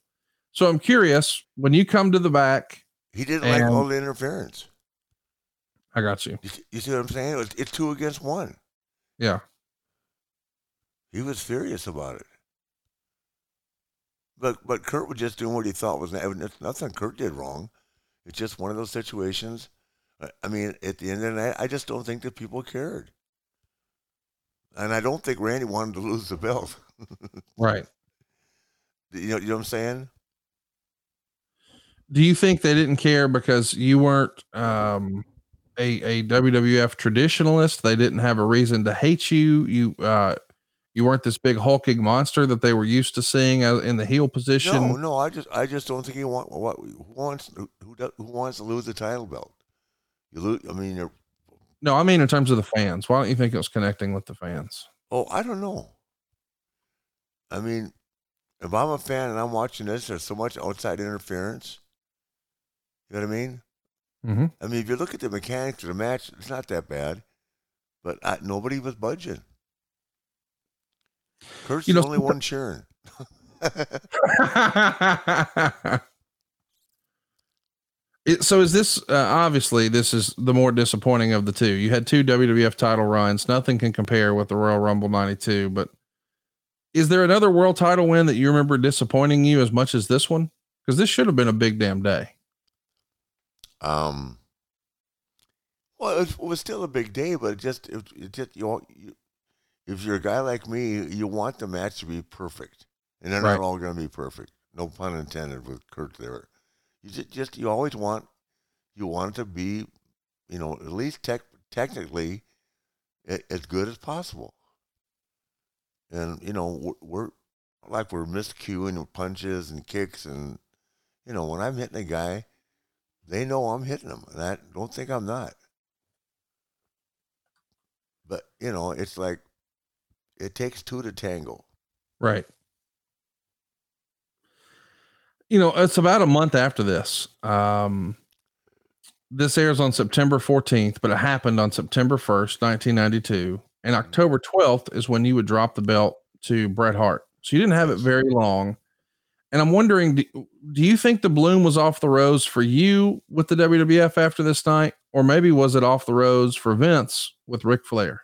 So I'm curious, when you come to the back, he didn't like all the interference. I got you. You, you see what I'm saying? It's, it's two against one. Yeah. He was furious about it. But but Curt was just doing what he thought was it's nothing Curt did wrong. It's just one of those situations. I mean, at the end of the night, I just don't think that people cared. And I don't think Randy wanted to lose the belt. right. You know, you know what I'm saying? Do you think they didn't care because you weren't um, a, a WWF traditionalist. They didn't have a reason to hate you. You uh, you weren't this big hulking monster that they were used to seeing in the heel position. No, no, I just I just don't think he want what who wants who who wants to lose the title belt. You lose. I mean, you're. No, I mean in terms of the fans. Why don't you think it was connecting with the fans? Oh, I don't know. I mean, if I'm a fan and I'm watching this, there's so much outside interference. You know what I mean? Mm-hmm. I mean, if you look at the mechanics of the match, it's not that bad, but I, nobody was budging. Curt's you know, only one cheering. it, so is this uh, obviously this is the more disappointing of the two? You had two WWF title runs. Nothing can compare with the Royal Rumble '92. But is there another world title win that you remember disappointing you as much as this one? Because this should have been a big damn day. Um, well, it was, still a big day, but it just it, it just you, you, if you're a guy like me, you want the match to be perfect, and they're right. not all going to be perfect. No pun intended with Curt there. You just, just you always want you want it to be, you know, at least tech, technically a- as good as possible. And you know, we're, we're like we're miscuing punches and kicks, and you know, when I'm hitting a guy, they know I'm hitting them, and I don't think I'm not. But you know, it's like it takes two to tangle. Right. You know, it's about a month after this. Um, this airs on September 14th, but it happened on September 1st, 1992. And October 12th is when you would drop the belt to Bret Hart. So you didn't have it very long. And I'm wondering, do, do you think the bloom was off the rose for you with the WWF after this night? Or maybe was it off the rose for Vince with Ric Flair?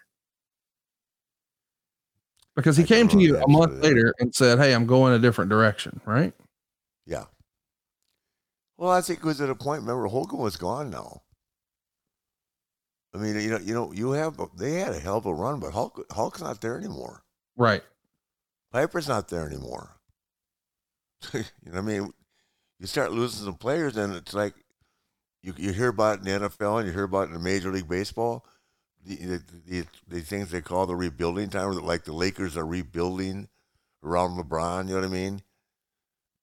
Because he I came to you a month answer to that. later and said, Hey, I'm going a different direction, right? Yeah. Well, I think it was at a point. Remember, Hogan was gone now. I mean, you know, you know, you have they had a hell of a run, but Hulk Hulk's not there anymore. Right. Piper's not there anymore. you know, what I mean, you start losing some players, and it's like you you hear about it in the NFL and you hear about it in Major League Baseball. The, the, the, things they call the rebuilding time, like the Lakers are rebuilding around LeBron. You know what I mean?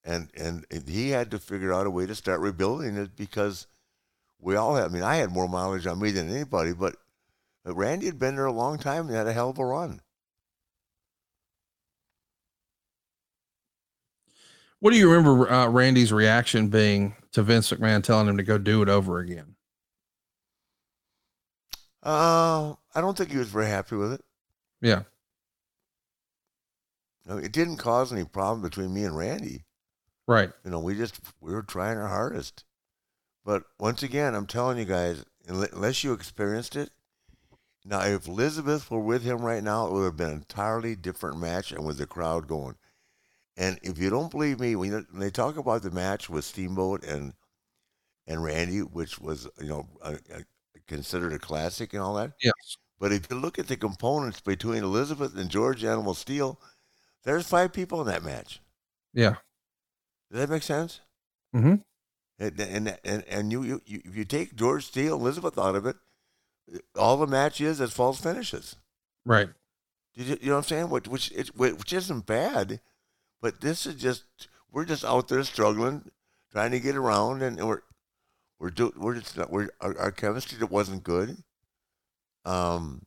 And and he had to figure out a way to start rebuilding it because we all had. I mean, I had more mileage on me than anybody, but but Randy had been there a long time and had a hell of a run. What do you remember uh, Randy's reaction being to Vince McMahon telling him to go do it over again? Uh, I don't think he was very happy with it. Yeah. Mean, it didn't cause any problem between me and Randy. Right. You know, we just we were trying our hardest. But once again, I'm telling you guys, unless you experienced it, now if Elizabeth were with him right now, it would have been an entirely different match and with the crowd going. And if you don't believe me, when, you, when they talk about the match with Steamboat and and Randy, which was you know a, a, considered a classic and all that, Yes. but if you look at the components between Elizabeth and George Animal Steele, there's five people in that match. Yeah. Does that make sense? Mm-hmm. And and and, and you, you, if you take George Steele, Elizabeth out of it, all the match is is false finishes. Right. You, you know what I'm saying? Which which it, which isn't bad, but this is just we're just out there struggling, trying to get around, and we're we're do we're just not, we're our, our chemistry wasn't good. Um,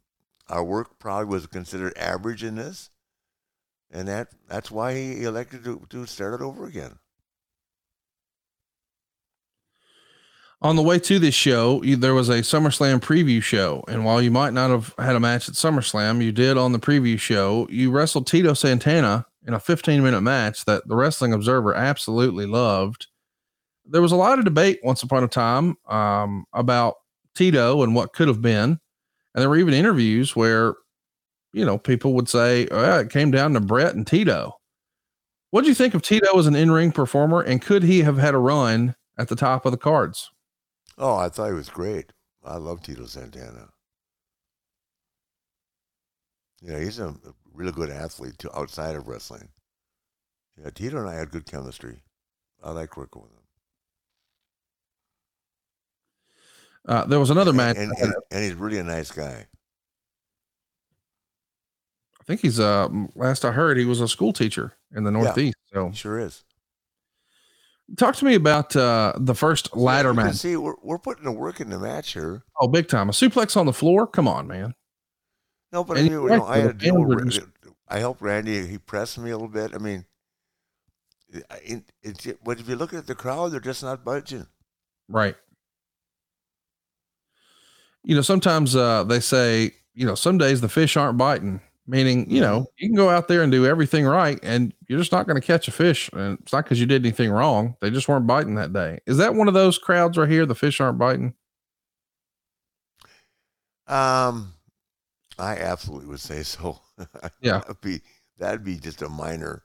our work probably was considered average in this, and that that's why he elected to to start it over again. On the way to this show, you, there was a SummerSlam preview show. And while you might not have had a match at SummerSlam, you did on the preview show. You wrestled Tito Santana in a 15 minute match that the Wrestling Observer absolutely loved. There was a lot of debate once upon a time um, about Tito and what could have been. And there were even interviews where, you know, people would say, oh, it came down to Bret and Tito. What do you think of Tito as an in ring performer? And could he have had a run at the top of the cards? Oh, I thought he was great. I love Tito Santana. Yeah, he's a really good athlete too, outside of wrestling. Yeah, Tito and I had good chemistry. I like working with him. Uh, there was another and, match. and, and, and he's really a nice guy. I think he's uh last I heard he was a school teacher in the Northeast. So He sure is. talk to me about uh the first ladder You can match. See, we're we're putting the work in the match here. Oh, big time. A suplex on the floor. Come on, man. No, but I mean, you're know, I had to the deal with. I helped Randy. He pressed me a little bit. I mean, it, it, it, but if you look at the crowd, they're just not budging. Right. You know, sometimes uh they say, you know, some days the fish aren't biting, meaning, you know, you can go out there and do everything right and you're just not going to catch a fish. And it's not because you did anything wrong. They just weren't biting that day. Is that one of those crowds right here? The fish aren't biting? Um, I absolutely would say so. Yeah. that'd be that'd be just a minor.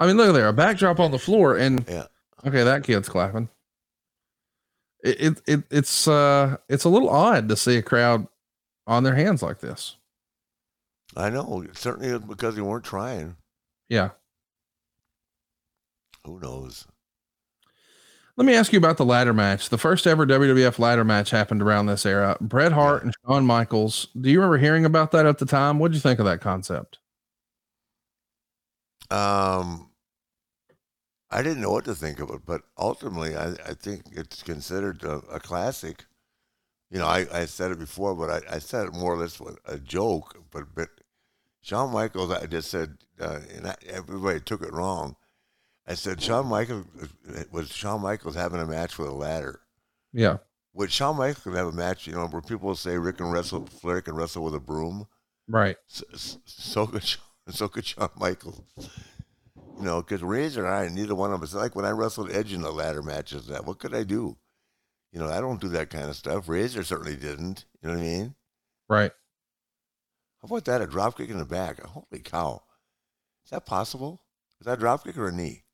I mean, look at there, a backdrop on the floor, and Yeah. okay, that kid's clapping. It, it it it's uh it's a little odd to see a crowd on their hands like this. I know certainly because they weren't trying. Yeah. Who knows? Let me ask you about the ladder match. The first ever WWF ladder match happened around this era. Bret Hart and Shawn Michaels. Do you remember hearing about that at the time? What did you think of that concept? Um, I didn't know what to think of it, but ultimately, I, I think it's considered a, a classic. You know, I, I said it before, but I, I said it more or less with a joke. But but Shawn Michaels, I just said, uh, and I, everybody took it wrong. I said Shawn Michaels was Shawn Michaels having a match with a ladder. Yeah. Would Shawn Michaels have a match, you know, where people say Ric and wrestle, Flair can wrestle with a broom. Right. So, so could Shawn, so could Shawn Michaels. You know, because Razor and I, neither one of us, like when I wrestled Edge in the ladder matches, that what could I do? You know, I don't do that kind of stuff. Razor certainly didn't. You know what I mean? Right. How about that? A drop kick in the back. Holy cow. Is that possible? Is that a drop kick or a knee?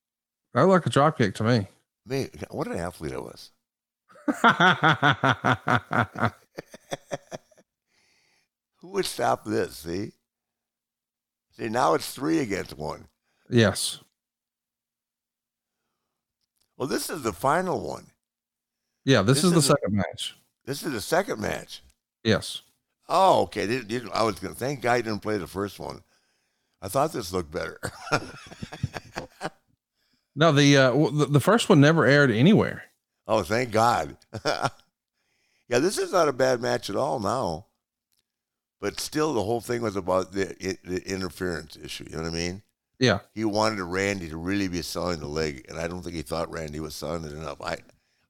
That looked like a drop kick to me. Man, what an athlete I was. Who would stop this? See? See, now it's three against one. Yes. Well, this is the final one. Yeah, this, This is the is a- second match. This is the second match. Yes. Oh, okay. I was going to thank God he didn't play the first one. I thought this looked better. No, the uh the, the first one never aired anywhere. oh, thank God. yeah, this is not a bad match at all now. But still, the whole thing was about the, the interference issue. You know what I mean? Yeah. He wanted Randy to really be selling the leg, and I don't think he thought Randy was selling it enough. I,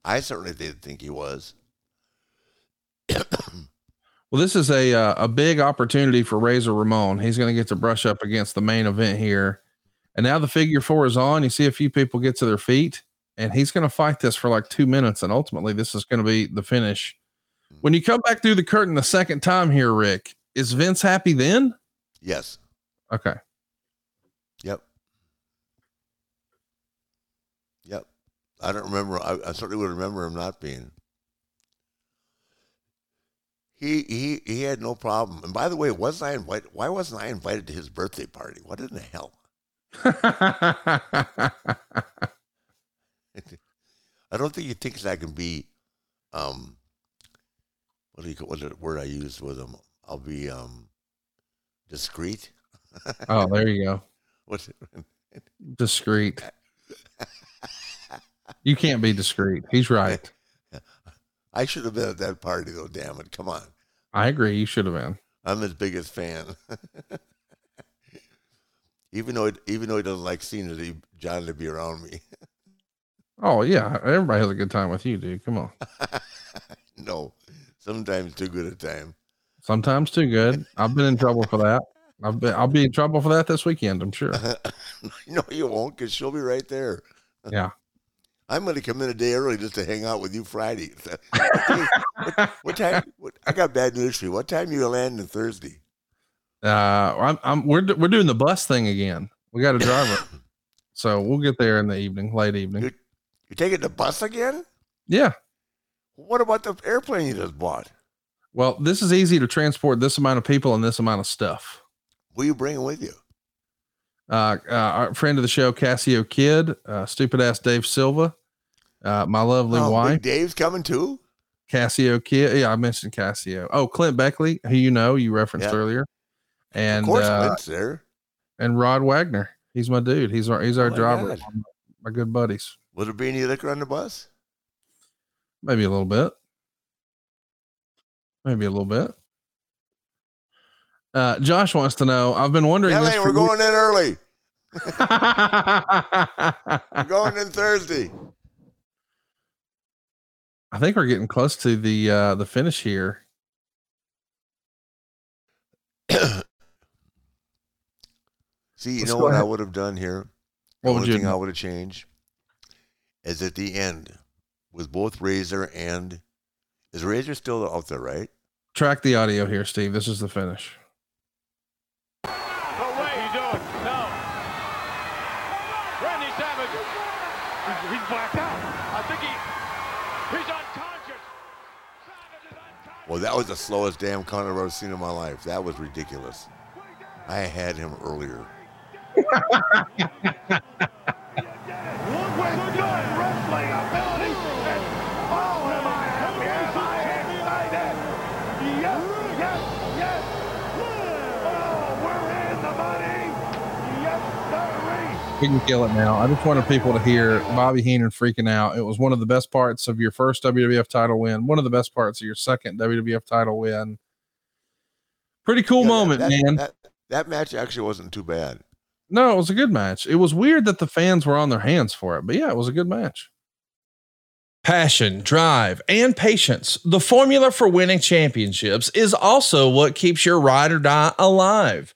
I certainly didn't think he was. Well, this is a uh, a big opportunity for Razor Ramon. He's going to get to brush up against the main event here, and now the figure four is on. You see a few people get to their feet, and he's going to fight this for like two minutes, and ultimately this is going to be the finish. When you come back through the curtain the second time here, Ric, is Vince happy then? Yes. Okay. Yep. Yep. I don't remember. I, I certainly would remember him not being. He he he had no problem. And by the way, wasn't I invited? Why wasn't I invited to his birthday party? What in the hell? I don't think he thinks I can be. Um, what do you what's the word I used with him? I'll be um, discreet. oh, there you go. What's it? Discreet. You can't be discreet. He's right. I should have been at that party though. Damn it! Come on. I agree. You should have been. I'm his biggest fan. even though even though he doesn't like seeing he, John to be around me. Oh yeah, everybody has a good time with you, dude. Come on. no, sometimes too good a time. Sometimes too good. I've been in trouble for that. I've been, I'll be in trouble for that this weekend. I'm sure. no, you won't, because she'll be right there. Yeah. I'm going to come in a day early just to hang out with you Friday. what, what time? What, I got bad news for you. What time you landing Thursday? Uh, I'm, I'm we're we're doing the bus thing again. We got a driver, so we'll get there in the evening, late evening. You're, you're taking the bus again? Yeah. What about the airplane you just bought? Well, this is easy to transport this amount of people and this amount of stuff. Are you bringing with you? Uh, uh our friend of the show, Cassio Kid, uh, stupid ass Dave Silva, uh, my lovely Oh, wife, Dave's coming too? Cassio Kid. Yeah, I mentioned Cassio. Oh, Clint Beckley, who you know, you referenced Yeah. earlier, and of course, uh, Clint's there. and Rod Wagner. He's my dude. He's our he's our Oh driver. God. My good buddies. Will there be any liquor on the bus? Maybe a little bit. Maybe a little bit. Uh, Josh wants to know. I've been wondering. Yeah, this for we're going in early. We're going in Thursday. I think we're getting close to the uh, the finish here. See, you Let's know go what I would have done here? What the would only you thing I would have changed is at the end with both Razor and is Razor still out there, right? Track the audio here, Steve. This is the finish. No way. you doing? No. Randy Savage. He's, he's blacked out. I think he he's unconscious. Savage is unconscious. Well, that was the slowest damn count I've ever seen in my life. That was ridiculous. I had him earlier. We can kill it now. I just wanted people to hear Bobby Heenan freaking out. It was one of the best parts of your first WWF title win, one of the best parts of your second WWF title win. Pretty cool Yeah, moment, that, man. That, that match actually wasn't too bad. no, it was a good match. It was weird that the fans were on their hands for it, but yeah, it was a good match. Passion, drive, and patience. The formula for winning championships is also what keeps your ride or die alive.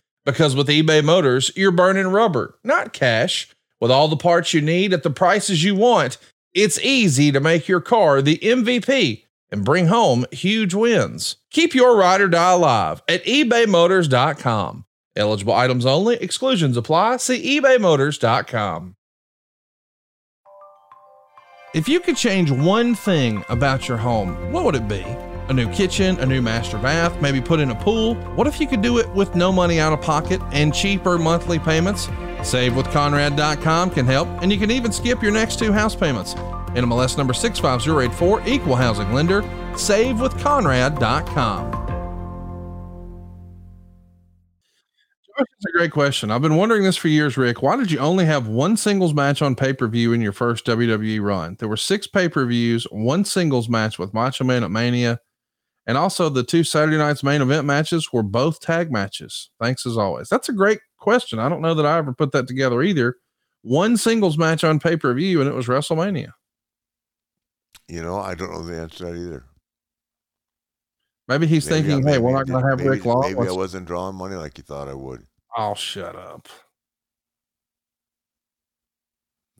Because with eBay Motors, you're burning rubber, not cash. With all the parts you need at the prices you want, it's easy to make your car the MVP and bring home huge wins. Keep your ride or die alive at ebaymotors.com. Eligible items only, exclusions apply. See ebaymotors.com. If you could change one thing about your home, what would it be? A new kitchen, a new master bath, maybe put in a pool? What if you could do it with no money out of pocket and cheaper monthly payments? SaveWithConrad.com can help, and you can even skip your next two house payments. NMLS number 65084, equal housing lender, SaveWithConrad.com. That's a great question. I've been wondering this for years, Ric. Why did you only have one singles match on pay per view in your first WWE run? There were six pay per views, one singles match with Macho Man at Mania, and also the two Saturday night's main event matches were both tag matches. Thanks as always. That's a great question. I don't know that I ever put that together either. One singles match on pay per view, and it was WrestleMania. You know, I don't know the answer to that either. Maybe he's Maybe I- thinking, hey, we're not going to have maybe, Ric Law. Maybe I wasn't drawing money like you thought I would. I'll shut up.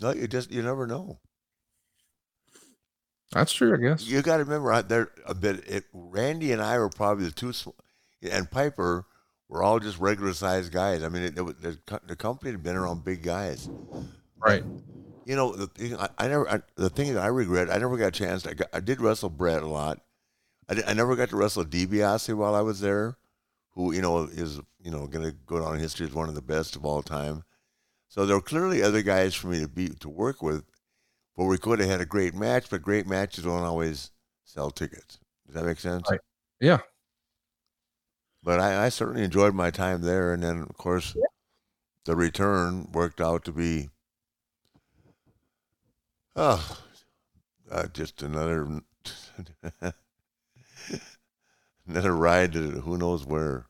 No, you just you never know. That's true, I guess. You got to remember out there uh, a bit. It, Randy and I were probably the two, and Piper were all just regular sized guys. I mean, it, it, the, the company had been around big guys. Right. You know, the thing I, I never. I, the thing that I regret, I never got a chance. I, got, I did wrestle Bret a lot. I, did, I never got to wrestle DiBiase while I was there, who you know is you know going to go down in history as one of the best of all time. So there were clearly other guys for me to be to work with, where we could have had a great match. But great matches don't always sell tickets. Does that make sense? Right. Yeah. But I, I certainly enjoyed my time there, and then of course, the return worked out to be, oh, uh, just another another ride to who knows where.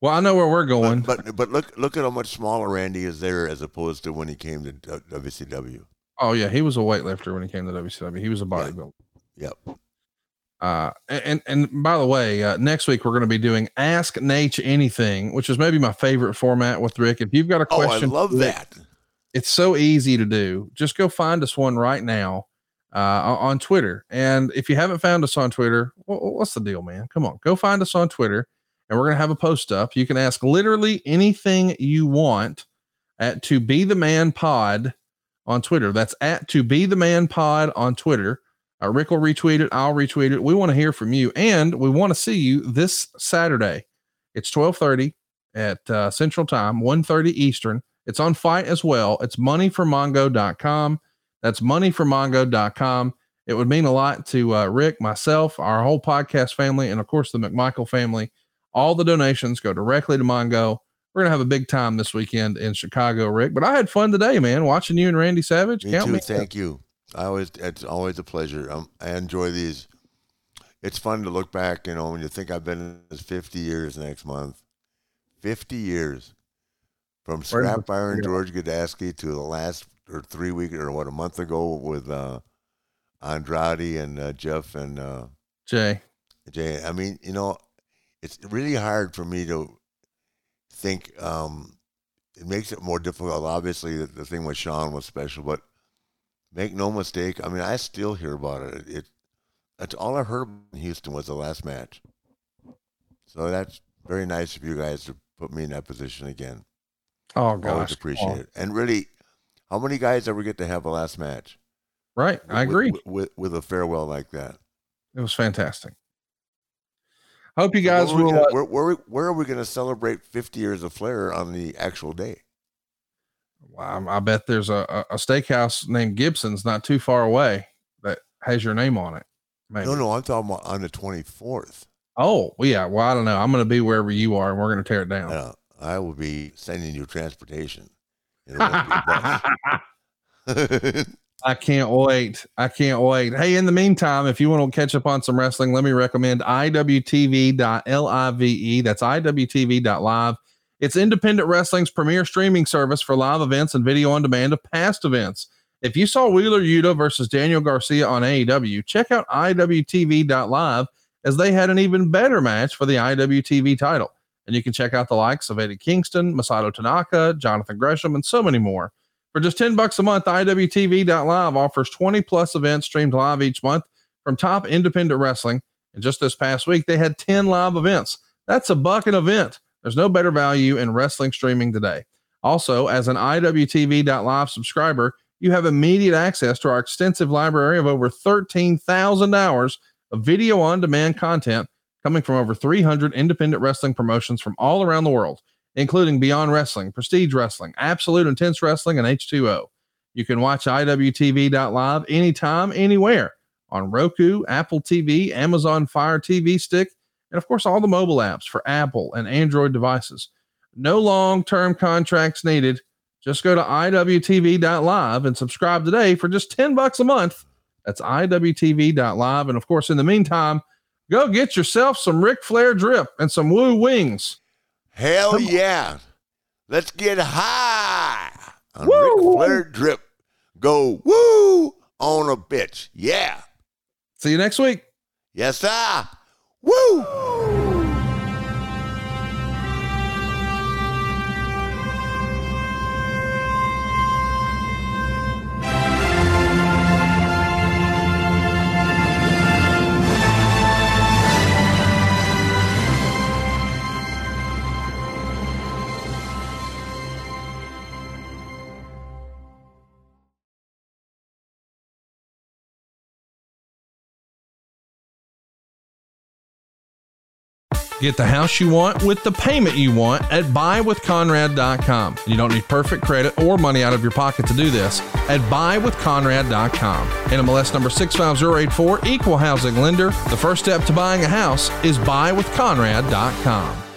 Well, I know where we're going. But, but but look look at how much smaller Randy is there as opposed to when he came to WCW. Oh yeah, he was a weightlifter when he came to WCW. He was a bodybuilder. Yep. Uh, and and by the way, uh, next week we're going to be doing Ask Nate Anything, which is maybe my favorite format with Ric. If you've got a Oh, I question, love Ric, that. It's so easy to do. Just go find us one right now uh, on Twitter. And if you haven't found us on Twitter, wh- what's the deal, man? Come on, go find us on Twitter, and we're gonna have a post up. You can ask literally anything you want at to be the man pod on Twitter. That's at to be the man pod on Twitter. Uh, Ric will retweet it. I'll retweet it. We want to hear from you, and we want to see you this Saturday. It's twelve thirty at uh, Central Time, 1.30 Eastern. It's on FITE as well. It's moneyformongo.com. That's moneyformongo.com. It would mean a lot to uh, Ric, myself, our whole podcast family, and of course the McMichael family. All the donations go directly to Mongo. We're gonna have a big time this weekend in Chicago, Ric. But I had fun today, man, watching you and Randy Savage. Me Count too. me. Thank you. I always it's always a pleasure. Um, I enjoy these. It's fun to look back. You know, when you think I've been in this fifty years next month, fifty years from Scrap Iron? George Gadaski to the last or three weeks or what a month ago with uh, Andrade and uh, Jeff and uh, Jay. Jay. I mean, you know, it's really hard for me to think. Um, it makes it more difficult. Obviously, the, the thing with Shawn was special, but make no mistake. I mean, I still hear about it. It that's all I heard in Houston was the last match. So that's very nice of you guys to put me in that position again. Oh gosh, Always appreciate Oh, it. And really, how many guys ever get to have a last match? Right, I agree. With, with, with a farewell like that. It was fantastic. Hope you guys where, are we will. gonna- uh, where, where, where are we going to celebrate 50 years of Flair on the actual day? I, I bet there's a, a steakhouse named Gibson's not too far away that has your name on it. Maybe. No, no, I'm talking about on the 24th. Oh, well, yeah. Well, I don't know. I'm going to be wherever you are, and we're going to tear it down. Uh, I will be sending you transportation. I can't wait. I can't wait. Hey, in the meantime, if you want to catch up on some wrestling, let me recommend iwtv.live. That's iwtv.live. It's independent wrestling's premier streaming service for live events and video on demand of past events. If you saw Wheeler Yuta versus Daniel Garcia on AEW, check out iwtv.live as they had an even better match for the IWTV title. And you can check out the likes of Eddie Kingston, Masato Tanaka, Jonathan Gresham, and so many more. For just 10 bucks a month, IWTV.live offers 20 plus events streamed live each month from top independent wrestling. And just this past week, they had 10 live events. That's a buck an event. There's no better value in wrestling streaming today. Also, as an IWTV.live subscriber, you have immediate access to our extensive library of over 13,000 hours of video on demand content coming from over 300 independent wrestling promotions from all around the world including Beyond Wrestling, Prestige Wrestling, Absolute Intense Wrestling, and H2O. You can watch IWTV.live anytime, anywhere on Roku, Apple TV, Amazon Fire TV Stick, and of course, all the mobile apps for Apple and Android devices. No long term contracts needed. Just go to IWTV.live and subscribe today for just 10 bucks a month. That's IWTV.live. And of course, in the meantime, go get yourself some Ric Flair drip and some Woo Wings. Hell yeah. Let's get high on Woo! Ric Flair drip. Go woo on a bitch. Yeah. See you next week. Yes, sir. Woo. Get the house you want with the payment you want at buywithconrad.com. You don't need perfect credit or money out of your pocket to do this at buywithconrad.com. NMLS number 65084, equal housing lender. The first step to buying a house is buywithconrad.com.